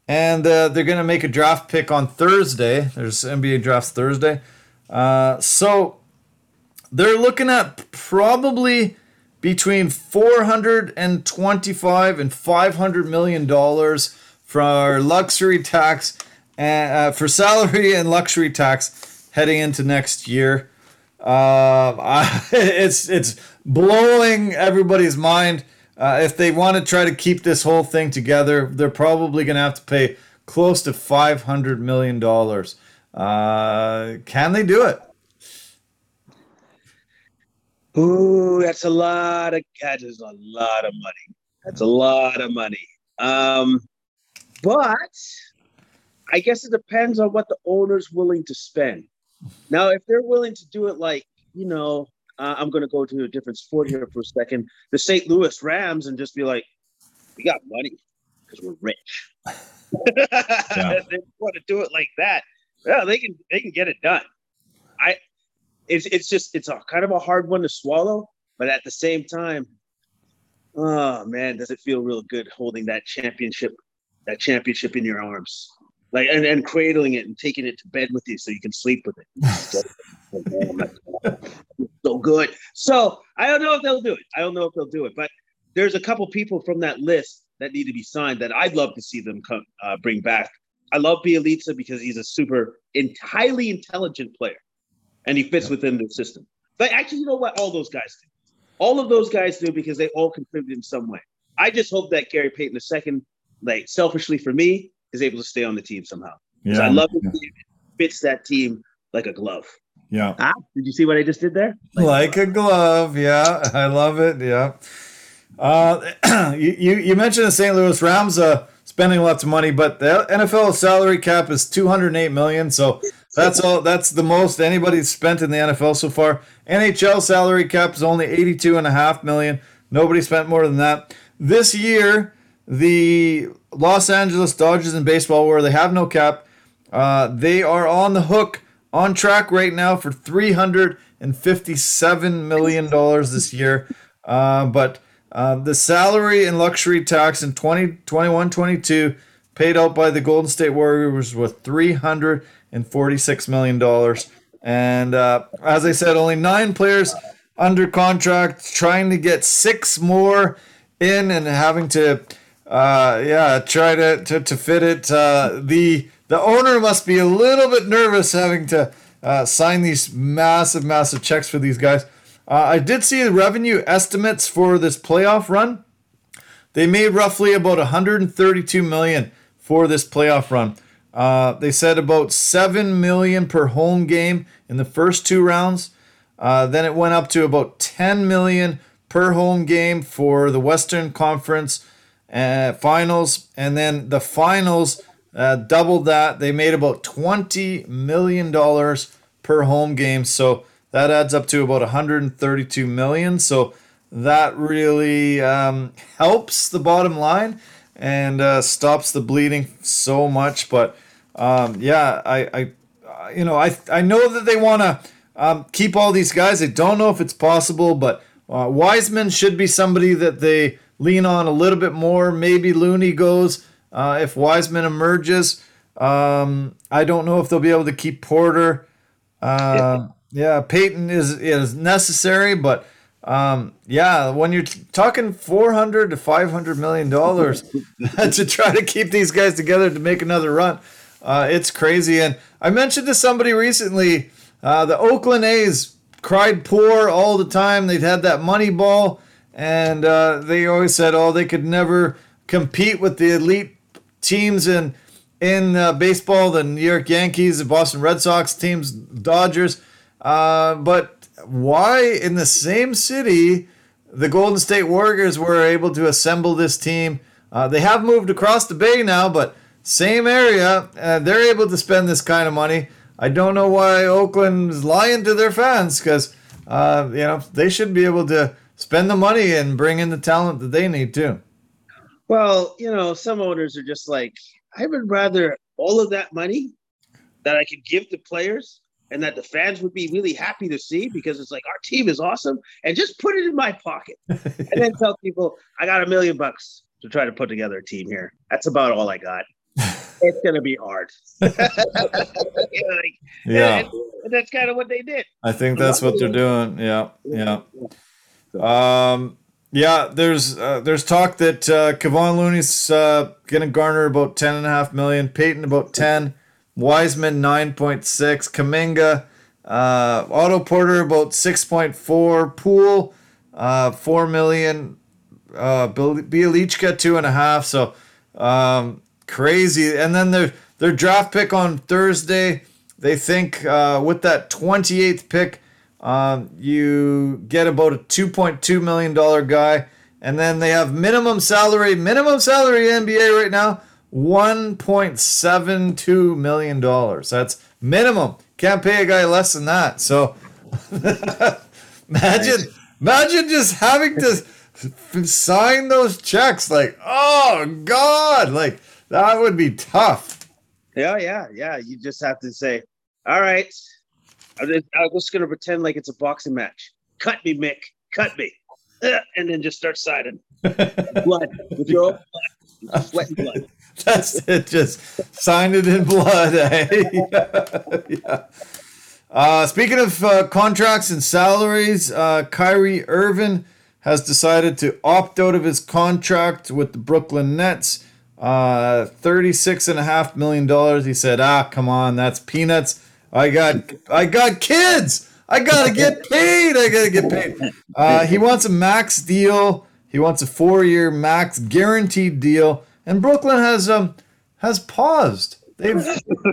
and uh, they're going to make a draft pick on Thursday. There's NBA drafts Thursday. Uh, so they're looking at probably between 425 and 500 million dollars for luxury tax and uh, for salary and luxury tax heading into next year. Uh, I, it's it's blowing everybody's mind. Uh, if they want to try to keep this whole thing together, they're probably going to have to pay close to five hundred million dollars. Uh, can they do it? Ooh, that's a lot of that is a lot of money. That's a lot of money. Um, but I guess it depends on what the owner's willing to spend. Now, if they're willing to do it like, you know, uh, I'm going to go to a different sport here for a second, the St. Louis Rams, and just be like, we got money because we're rich. yeah. they want to do it like that. Yeah, they can they can get it done. I it's it's just it's a kind of a hard one to swallow, but at the same time, oh man, does it feel real good holding that championship that championship in your arms like and, and cradling it and taking it to bed with you so you can sleep with it. so, good. So I don't know if they'll do it. I don't know if they'll do it, but there's a couple people from that list that need to be signed that I'd love to see them come uh, bring back. I love Bjelica because he's a super entirely intelligent player, and he fits within the system. But actually, you know what? All those guys do. All of those guys do because they all contribute in some way. I just hope that Gary Payton II, like selfishly for me, is able to stay on the team somehow. Yeah, I love yeah. it. Fits that team like a glove. Yeah. Ah, did you see what I just did there? Like, like a glove. Yeah, I love it. Yeah. Uh, you, you you mentioned the St. Louis Rams uh, spending lots of money, but the NFL salary cap is 208 million. So that's all. That's the most anybody's spent in the NFL so far. NHL salary cap is only 82 and a half million. Nobody spent more than that this year the Los Angeles Dodgers in baseball, where they have no cap, uh, they are on the hook, on track right now for three hundred and fifty-seven million dollars this year. Uh, but Um, the salary and luxury tax in 2021 22 paid out by the Golden State Warriors was $346 million. And uh, as I said, only nine players under contract, trying to get six more in and having to, uh, yeah, try to, to, to fit it. Uh, the, the owner must be a little bit nervous having to uh, sign these massive, massive checks for these guys. Uh, I did see the revenue estimates for this playoff run. They made roughly about 132 million for this playoff run. Uh, they said about seven million per home game in the first two rounds. Uh, then it went up to about 10 million per home game for the Western Conference uh, finals, and then the finals uh, doubled that. They made about 20 million dollars per home game, so that adds up to about 132 million. So that really um, helps the bottom line and uh, stops the bleeding so much. But um, yeah, I, I, you know, I, I know that they want to um, keep all these guys. I don't know if it's possible, but uh, Wiseman should be somebody that they lean on a little bit more. Maybe Looney goes uh, if Wiseman emerges. Um, I don't know if they'll be able to keep Porter. Uh, yeah. yeah, Payton is is necessary, but um, yeah, when you're talking 400 to 500 million dollars to try to keep these guys together to make another run, uh, it's crazy. And I mentioned to somebody recently, uh, the Oakland A's cried poor all the time. They'd had that money ball, and uh, they always said, oh, they could never compete with the elite teams in in uh, baseball, the New York Yankees, the Boston Red Sox teams, Dodgers. Uh, but why in the same city the Golden State Warriors were able to assemble this team. Uh, they have moved across the bay now, but same area. Uh, they're able to spend this kind of money. I don't know why Oakland's lying to their fans because uh, you know they should be able to spend the money and bring in the talent that they need too. Well, you know, some owners are just like, I would rather all of that money that I could give to players and that the fans would be really happy to see because it's like our team is awesome and just put it in my pocket and then tell people I got a million bucks to try to put together a team here. That's about all I got. It's gonna be hard. you know, like, yeah, and, and that's kind of what they did. I think that's what they're doing. Yeah, yeah. Um, yeah, there's uh, there's talk that uh, Kevon Looney's uh, gonna garner about ten and a half million, Payton about ten. Wiseman 9.6, Kuminga, uh, Otto Porter about 6.4, Poole uh, 4 million, uh, Bjelica two and a half. So um, crazy. And then their their draft pick on Thursday, they think uh, with that 28th pick, um, you get about a 2.2 million dollar guy. And then they have minimum salary, minimum salary NBA right now $1.72 million. That's minimum. Can't pay a guy less than that. So imagine, imagine just having to sign those checks. Like, oh God, like that would be tough. Yeah, yeah, yeah. You just have to say, all right, I'm just, I'm just going to pretend like it's a boxing match. Cut me, Mick. Cut me. And then just start signing. blood. With your own blood. Sweat and blood. That's it. Just signed it in blood. Eh? yeah. Uh, speaking of uh, contracts and salaries, uh, Kyrie Irving has decided to opt out of his contract with the Brooklyn Nets. Uh, $36.5 million. He said, ah, come on, that's peanuts. I got I got kids. I gotta get paid. I gotta get paid. Uh, he wants a max deal. He wants a four-year max guaranteed deal and Brooklyn has um has paused. They've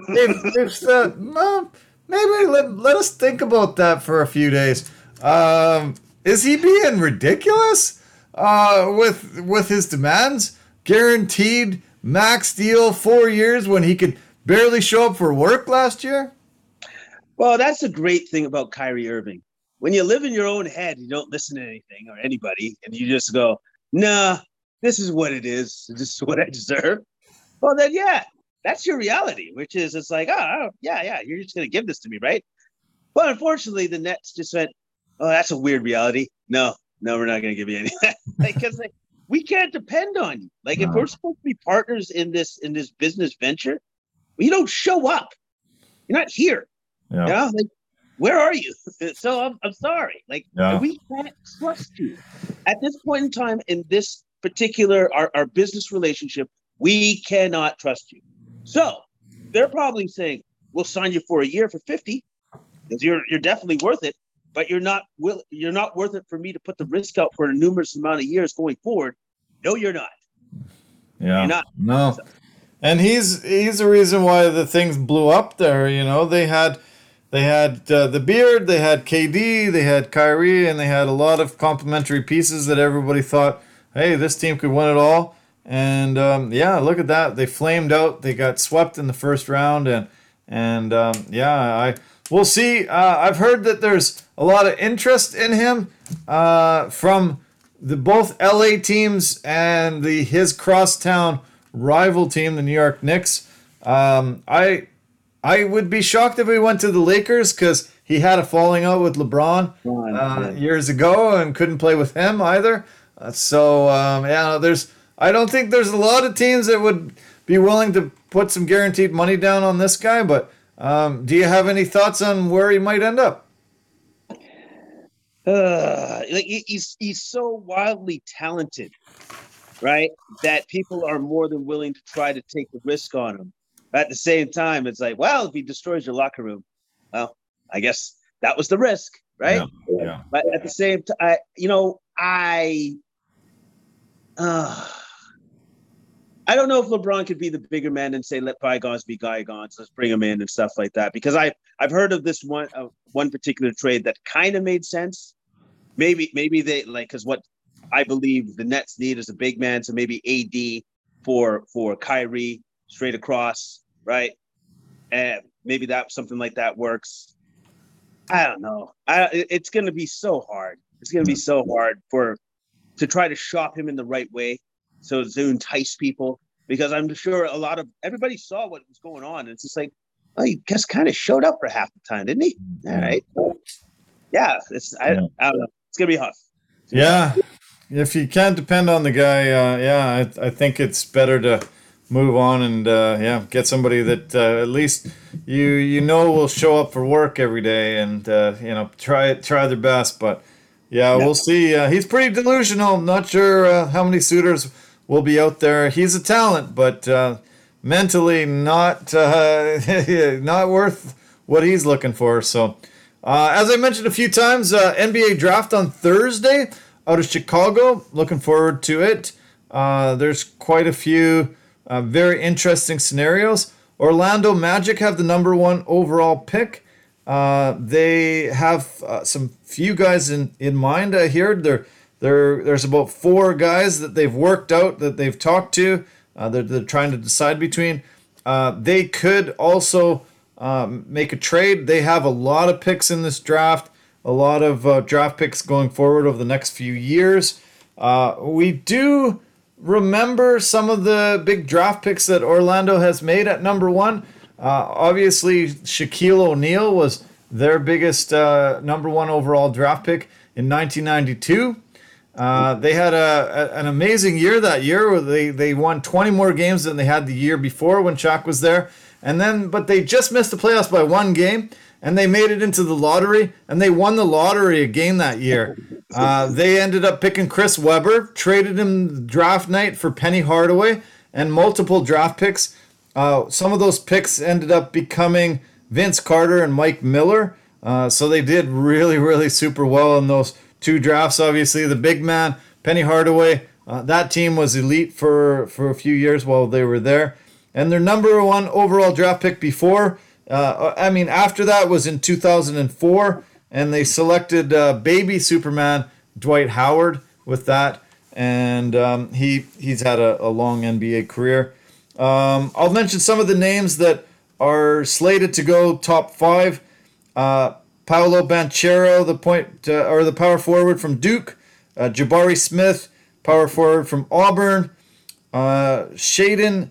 they've, they've said, well, maybe let, let us think about that for a few days. Um, is he being ridiculous uh, with with his demands? Guaranteed max deal, four years when he could barely show up for work last year. Well, that's the great thing about Kyrie Irving. When you live in your own head, you don't listen to anything or anybody, and you just go, "Nah, this is what it is. This is what I deserve. Well, then, yeah, that's your reality, which is it's like, oh, oh yeah, yeah, you're just going to give this to me, right? But unfortunately, the Nets just went, oh, that's a weird reality. No, no, we're not going to give you any. Because like, we can't depend on you. Like, if we're supposed to be partners in this in this business venture, you don't show up. You're not here. Yeah. You know, like, where are you? so I'm, I'm sorry. Like, Yeah. we can't trust you at this point in time in this particular our, our business relationship. We cannot trust you. So they're probably saying, "We'll sign you for a year for fifty, because you're you're definitely worth it." But you're not will you're not worth it for me to put the risk out for a numerous amount of years going forward. No, you're not. Yeah. You're not. No. And he's he's the reason why the things blew up there. You know, they had they had uh, the beard, they had KD, they had Kyrie, and they had a lot of complementary pieces that everybody thought, hey, this team could win it all. And um, yeah, look at that. They flamed out. They got swept in the first round, and and um, yeah, I we'll see. Uh, I've heard that there's a lot of interest in him uh, from the both LA teams and the his crosstown rival team, the New York Knicks. Um, I I would be shocked if he went to the Lakers because he had a falling out with LeBron uh, years ago and couldn't play with him either. Uh, so um, yeah, there's I don't think there's a lot of teams that would be willing to put some guaranteed money down on this guy. But um, do you have any thoughts on where he might end up? uh, like he's he's so wildly talented, right? That people are more than willing to try to take the risk on him. At the same time, it's like, well, if he destroys your locker room, well, I guess that was the risk, right? Yeah, yeah. But at the same time, you know, I, uh, I don't know if LeBron could be the bigger man and say, "Let bygones be bygones. Let's bring him in and stuff like that." Because I I've heard of this one uh, one particular trade that kind of made sense. Maybe maybe they like because what I believe the Nets need is a big man, so maybe AD for for Kyrie straight across, right? And maybe that something like that works. I don't know. I it's going to be so hard. It's going to be so hard for to try to shop him in the right way, so to entice people. Because I'm sure a lot of everybody saw what was going on. It's just like, well, he just kind of showed up for half the time, didn't he? All right. Yeah, it's I, Yeah. I don't know. It's gonna be tough. Yeah, if you can't depend on the guy, uh, yeah, I, I think it's better to move on and uh, yeah, get somebody that uh, at least you you know will show up for work every day and uh, you know try try their best. But yeah, Yeah. we'll see. Uh, he's pretty delusional. Not sure uh, how many suitors will be out there. He's a talent, but uh, mentally not uh, not worth what he's looking for. So. Uh, as I mentioned a few times, uh, NBA draft on Thursday out of Chicago. Looking forward to it. Uh, there's quite a few uh, very interesting scenarios. Orlando Magic have the number one overall pick. They have some few guys in, in mind. I hear there, there there's about four guys that they've worked out that they've talked to. Uh, they're, they're trying to decide between. Uh, they could also um, make a trade. They have a lot of picks in this draft, a lot of uh, draft picks going forward over the next few years. Uh, we do remember some of the big draft picks that Orlando has made at number one. Uh, obviously, Shaquille O'Neal was their biggest uh, number one overall draft pick in 1992. Uh, they had a, a- an amazing year that year. They they won 20 more games than they had the year before when Chuck was there. And then, but they just missed the playoffs by one game, and they made it into the lottery, and they won the lottery again that year. Uh, they ended up picking Chris Webber, traded him draft night for Penny Hardaway, and multiple draft picks. Uh, some of those picks ended up becoming Vince Carter and Mike Miller. Uh, so they did really, really super well in those two drafts. Obviously, the big man, Penny Hardaway, uh, that team was elite for, for a few years while they were there. And their number one overall draft pick before, uh, I mean, after that was in 2004, and they selected uh, baby Superman Dwight Howard with that. And um, he he's had a, a long NBA career. Um, I'll mention some of the names that are slated to go top five. Uh, Paolo Banchero, the point uh, or the power forward from Duke. Uh, Jabari Smith, power forward from Auburn. Uh, Shaedon,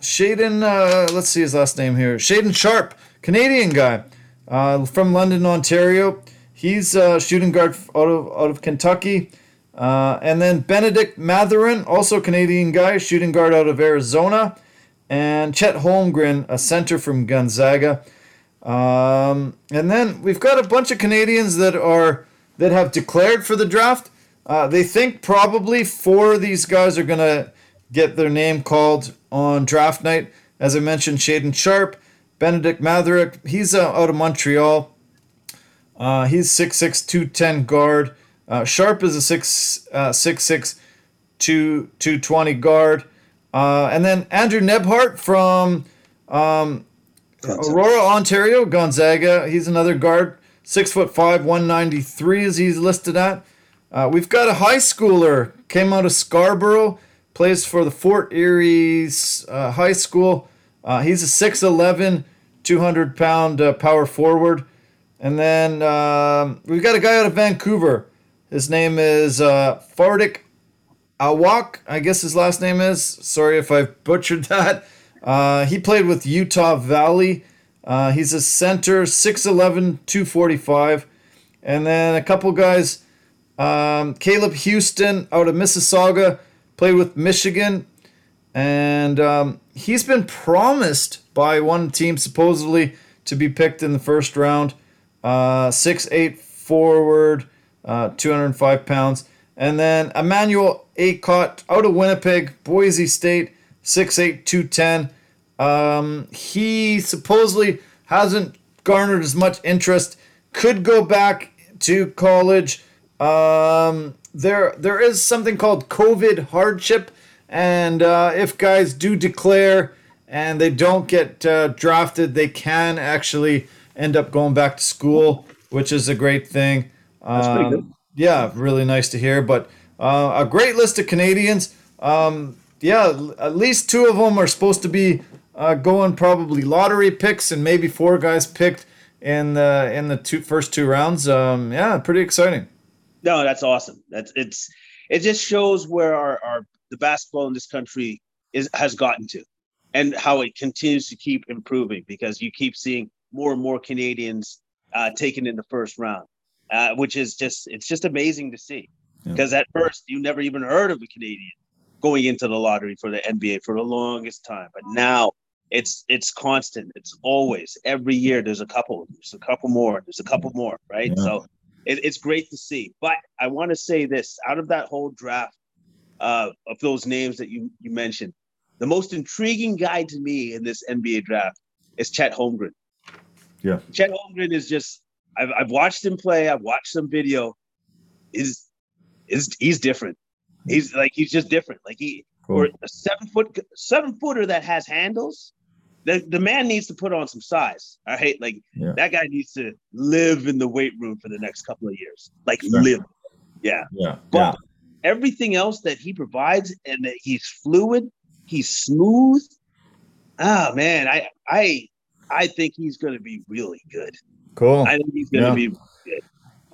Shaedon, uh, let's see his last name here. Shaedon Sharpe, Canadian guy uh, from London, Ontario. he's a shooting guard out of out of Kentucky. Uh, and then Bennedict Mathurin, also Canadian guy, shooting guard out of Arizona. And Chet Holmgren, a center from Gonzaga. Um, and then we've got a bunch of Canadians that are that have declared for the draft. Uh, they think probably four of these guys are gonna get their name called on draft night. As I mentioned, Shaedon Sharpe, Bennedict Mathurin, he's uh, out of Montreal. Uh, he's 6'6", 210 guard. Uh, Sharpe is a 6 uh, 6'6", 2, 220 guard. Uh, and then Andrew Nembhard from um, Aurora, Ontario, Gonzaga. He's another guard, six foot five, 193 as he's listed at. Uh, we've got a high schooler, came out of Scarborough, plays for the Fort Erie uh, High School. Uh, he's a 6'11, 200 pound uh, power forward. And then um, we've got a guy out of Vancouver. His name is uh, Fardik Awak, I guess his last name is. Sorry if I butchered that. Uh, he played with Utah Valley. Uh, he's a center, 6'11, 245. And then a couple guys, um, Caleb Houstan out of Mississauga, played with Michigan. And um, he's been promised by one team supposedly to be picked in the first round. Uh, 6'8 forward, uh, 205 pounds. And then Emmanuel Akot out of Winnipeg, Boise State, 6'8", 210. Um, he supposedly hasn't garnered as much interest. Could go back to college. Um, there, there is something called COVID hardship, and uh, if guys do declare and they don't get uh, drafted, they can actually end up going back to school, which is a great thing. Um, yeah, really nice to hear. But uh, a great list of Canadians. Um, yeah, at least two of them are supposed to be uh, going probably lottery picks, and maybe four guys picked in the in the two first two rounds. Um, yeah, pretty exciting. No, that's awesome. That's it's it just shows where our, our the basketball in this country is has gotten to, and how it continues to keep improving because you keep seeing more and more Canadians uh, taken in the first round, uh, which is just it's just amazing to see. Because yeah. at first you never even heard of a Canadian going into the lottery for the NBA for the longest time, but now it's it's constant. It's always every year. There's a couple. There's a couple more. There's a couple more. Right. Yeah. So it, it's great to see. But I want to say this: out of that whole draft uh, of those names that you you mentioned, the most intriguing guy to me in this NBA draft is Chet Holmgren. Yeah. Chet Holmgren is just. I've I've watched him play. I've watched some video. Is is he's different. He's like he's just different. Like he cool. or a seven foot seven footer that has handles. The, the man needs to put on some size. All right. Like yeah. that guy needs to live in the weight room for the next couple of years. Like sure. live. Yeah. Yeah. But yeah. everything else that he provides and that he's fluid, he's smooth. Ah man, I I I think he's gonna be really good. Cool. I think he's gonna yeah. be good.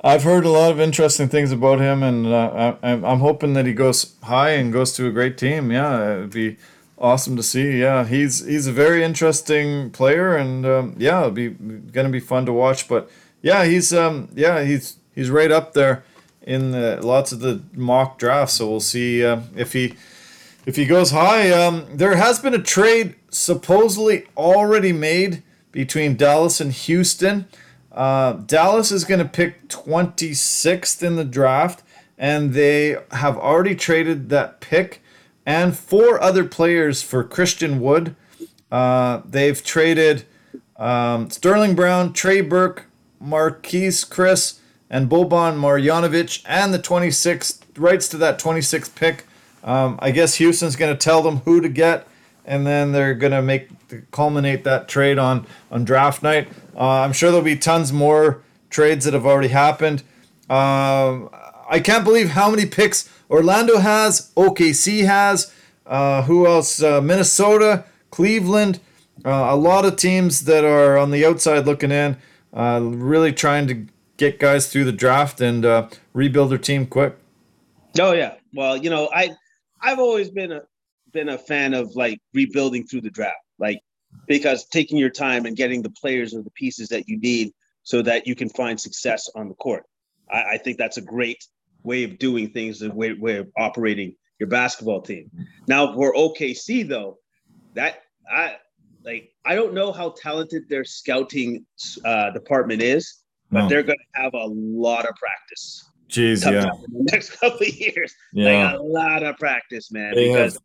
I've heard a lot of interesting things about him, and uh, I, I'm hoping that he goes high and goes to a great team. Yeah, it'd be awesome to see. Yeah, he's he's a very interesting player, and um, yeah, it'll be gonna be fun to watch. But yeah, he's um, yeah he's he's right up there in the, lots of the mock drafts. So we'll see uh, if he if he goes high. Um, there has been a trade supposedly already made between Dallas and Houston. Uh, Dallas is going to pick 26th in the draft, and they have already traded that pick and four other players for Christian Wood. Uh, they've traded um, Sterling Brown, Trey Burke, Marquese Chriss, and Boban Marjanovic, and the 26th rights to that 26th pick. Um, I guess Houston's going to tell them who to get, and then they're to make culminate that trade on on draft night. Uh, I'm sure there'll be tons more trades that have already happened. Um, I can't believe how many picks Orlando has, OKC has, uh, who else? Uh, Minnesota, Cleveland, uh, a lot of teams that are on the outside looking in, uh, really trying to get guys through the draft and uh, rebuild their team quick. Oh yeah, well you know I I've always been a been a fan of like rebuilding through the draft, like because taking your time and getting the players or the pieces that you need so that you can find success on the court. I, I think that's a great way of doing things, a way, way of operating your basketball team. Now for OKC though, that I like I don't know how talented their scouting uh, department is, but no. they're going to have a lot of practice. Jeez, yeah. In the next couple of years, yeah, like a lot of practice, man. They because have,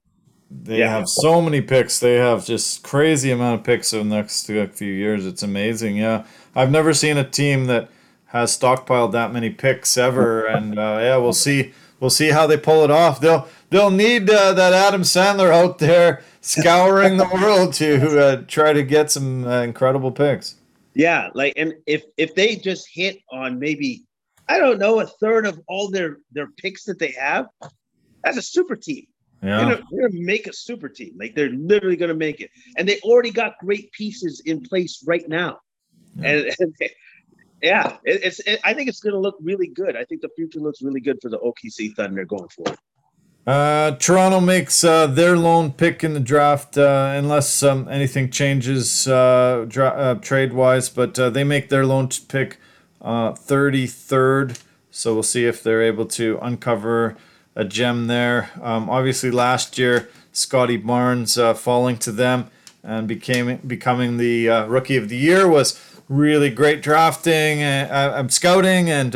they yeah. have so many picks. They have just crazy amount of picks in the next few years. It's amazing. Yeah, I've never seen a team that has stockpiled that many picks ever, and uh, yeah, we'll see. We'll see how they pull it off. They'll they'll need uh, that Adam Sandler out there scouring the world to uh, try to get some uh, incredible picks. Yeah, like and if if they just hit on maybe I don't know a third of all their their picks that they have, that's a super team. Yeah. They're, gonna, they're gonna make a super team. Like they're literally gonna make it, and they already got great pieces in place right now. Yeah. And, and yeah, it, it's. It, I think it's gonna look really good. I think the future looks really good for the OKC Thunder going forward. Uh, Toronto makes uh, their lone pick in the draft uh, unless um, anything changes uh, dra- uh, trade wise, but uh, they make their lone pick 33rd. So we'll see if they're able to uncover a gem there. Um, obviously, last year, Scottie Barnes falling to them and became becoming the rookie of the year was really great drafting and scouting and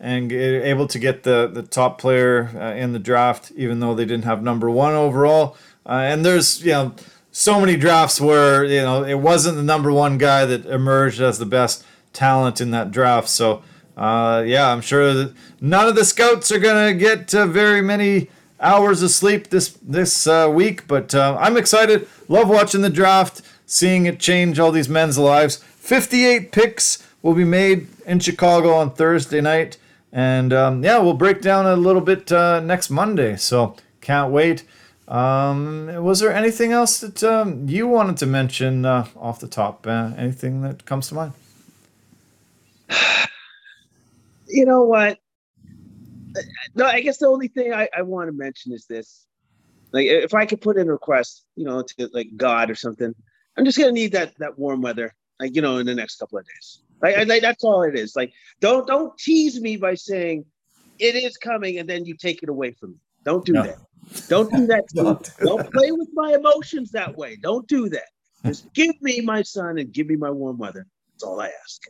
and able to get the, the top player uh, in the draft, even though they didn't have number one overall. Uh, and there's, you know, so many drafts where, you know, it wasn't the number one guy that emerged as the best talent in that draft. So, uh, yeah, I'm sure that none of the scouts are going to get uh, very many hours of sleep this, this uh, week, but uh, I'm excited. Love watching the draft, seeing it change all these men's lives. 58 picks will be made in Chicago on Thursday night. And um, yeah, we'll break down a little bit uh, next Monday. So can't wait. Um, was there anything else that um, you wanted to mention uh, off the top? Uh, anything that comes to mind? You know what? No, I guess the only thing I, I want to mention is this. Like, if I could put in a request, you know, to like God or something, I'm just gonna need that that warm weather, like you know, in the next couple of days. Like, like that's all it is. Like, don't don't tease me by saying it is coming and then you take it away from me. Don't do no. that. Don't do that. don't, do don't that. play with my emotions that way. Don't do that. Just give me my sun and give me my warm weather. That's all I ask.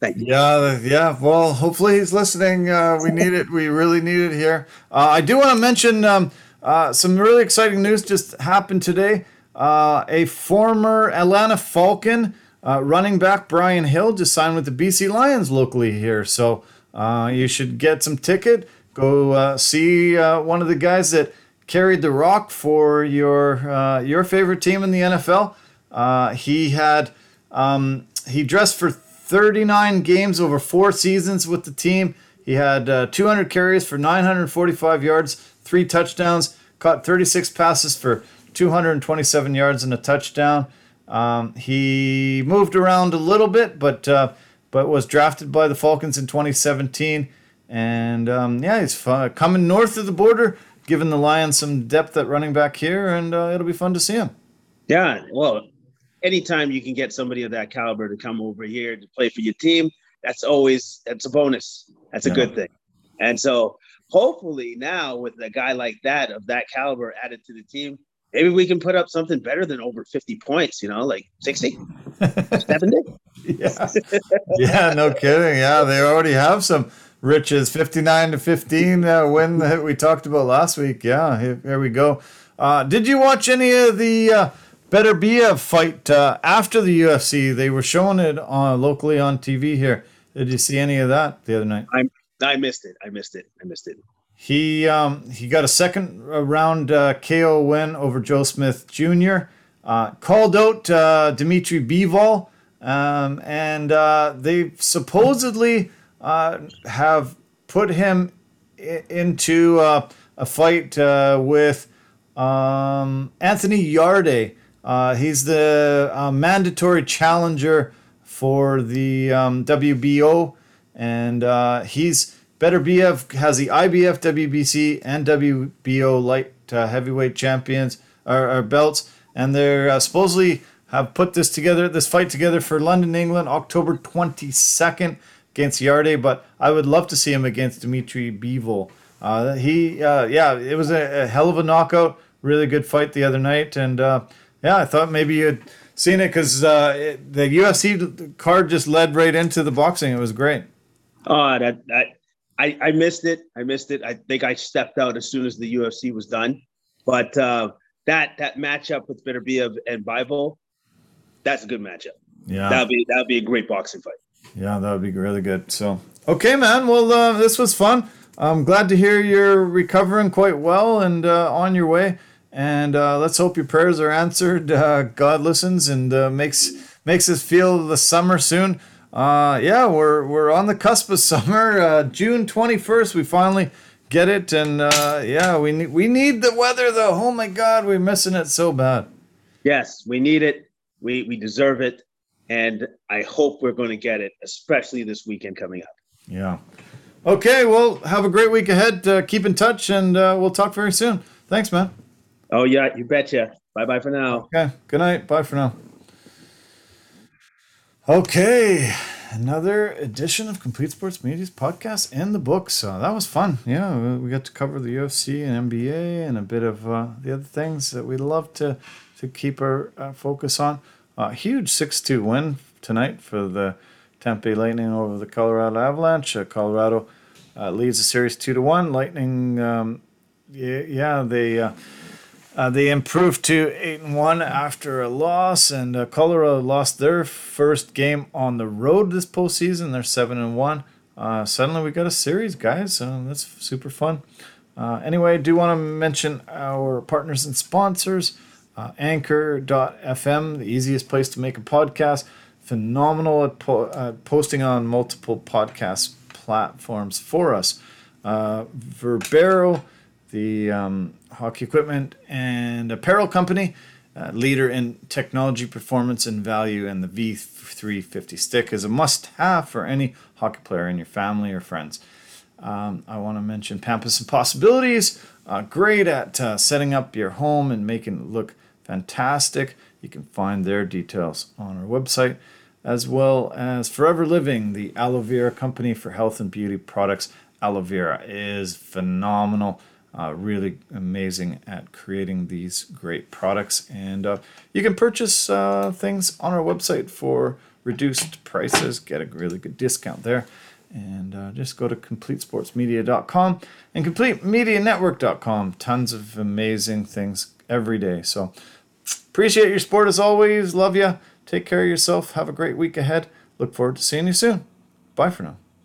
Thank you. Yeah, yeah. Well, hopefully he's listening. Uh, we need it. We really need it here. Uh, I do want to mention um, uh, some really exciting news just happened today. Uh, a former Atlanta Falcon uh, running back Brian Hill just signed with the BC Lions locally here, so uh, you should get some ticket. Go see one of the guys that carried the rock for your your favorite team in the NFL. He had um, he dressed for 39 games over four seasons with the team. He had 200 carries for 945 yards, three touchdowns, caught 36 passes for 227 yards and a touchdown. Um, he moved around a little bit, but uh, but was drafted by the Falcons in 2017, and um, yeah, he's fun, coming north of the border, giving the Lions some depth at running back here, and uh, it'll be fun to see him. Yeah, well, anytime you can get somebody of that caliber to come over here to play for your team, that's always that's a bonus. That's a yeah. good thing, and so hopefully now with a guy like that of that caliber added to the team maybe we can put up something better than over 50 points, you know, like 60, 70. yeah. yeah, no kidding. Yeah, they already have some riches 59 to 15 uh, win that we talked about last week. Yeah, here, here we go. Uh, did you watch any of the uh, Beterbiev fight uh, after the UFC? They were showing it on, locally on TV here. Did you see any of that the other night? I I missed it. I missed it. I missed it. He um, he got a second round uh, KO win over Joe Smith Jr. Uh, called out uh, Dimitri Bivol, um, and uh, they supposedly uh, have put him I- into uh, a fight with um, Anthony Yarde. He's the mandatory challenger for the um, WBO, and he's Beterbiev has the IBF, WBC, and WBO light uh, heavyweight champions or, or, belts, and they're uh, supposedly have put this together, this fight together for London, England, October 22nd against Yarde, but I would love to see him against Dimitri Bivol. Uh, he, uh, yeah, it was a, a, hell of a knockout. Really good fight the other night, and uh, yeah, I thought maybe you'd seen it because uh, the UFC card just led right into the boxing. It was great. Oh, that that I I missed it. I missed it. I think I stepped out as soon as the UFC was done. But uh, that that matchup with Beterbiev and Bivol, that's a good matchup. Yeah, that'd be that'd be a great boxing fight. Yeah, that would be really good. So, okay, man. Well, uh, this was fun. I'm glad to hear you're recovering quite well and uh, on your way. And uh, let's hope your prayers are answered. Uh, God listens and uh, makes makes us feel the summer soon. Uh, yeah, we're we're on the cusp of summer. June 21st, we finally get it. And yeah, we need we need the weather though. Oh my God, we're missing it so bad. Yes, we need it. We we deserve it and I hope we're going to get it, especially this weekend coming up. Yeah. Okay. Well, have a great week ahead. Uh, keep in touch, and uh, we'll talk very soon. Thanks, man. Oh yeah, you betcha. Bye bye for now. Okay. Good night. Bye for now. Okay. Another edition of Complete Sports Media's podcast and the books. So that was fun. Yeah, we got to cover the UFC and NBA and a bit of uh, the other things that we love to to keep our uh, focus on. A huge 6 2 win tonight for the Tampa Lightning over the Colorado Avalanche. Uh, Colorado uh, leads the series 2 to 1. Lightning, um, yeah, yeah, they. Uh, they improved to eight and one after a loss, and uh, Colorado lost their first game on the road this postseason. They're seven and one. Uh, suddenly we got a series, guys. Uh, that's super fun. Uh, anyway, I do want to mention our partners and sponsors uh, anchor.fm, the easiest place to make a podcast. Phenomenal at po- uh, posting on multiple podcast platforms for us. Verbero, the um, hockey equipment and apparel company, uh, leader in technology, performance, and value, and the V350 stick is a must have for any hockey player in your family or friends. Um, I want to mention Pampas and Possibilities, uh, great at uh, setting up your home and making it look fantastic. You can find their details on our website, as well as Forever Living, the aloe vera company for health and beauty products. Aloe vera is phenomenal, uh, really amazing at creating these great products. And uh, you can purchase uh, things on our website for reduced prices, get a really good discount there. And uh, just go to completesportsmedia.com and completemedianetwork.com. Tons of amazing things every day. So, Appreciate your support as always. Love you. Take care of yourself. Have a great week ahead. Look forward to seeing you soon. Bye for now.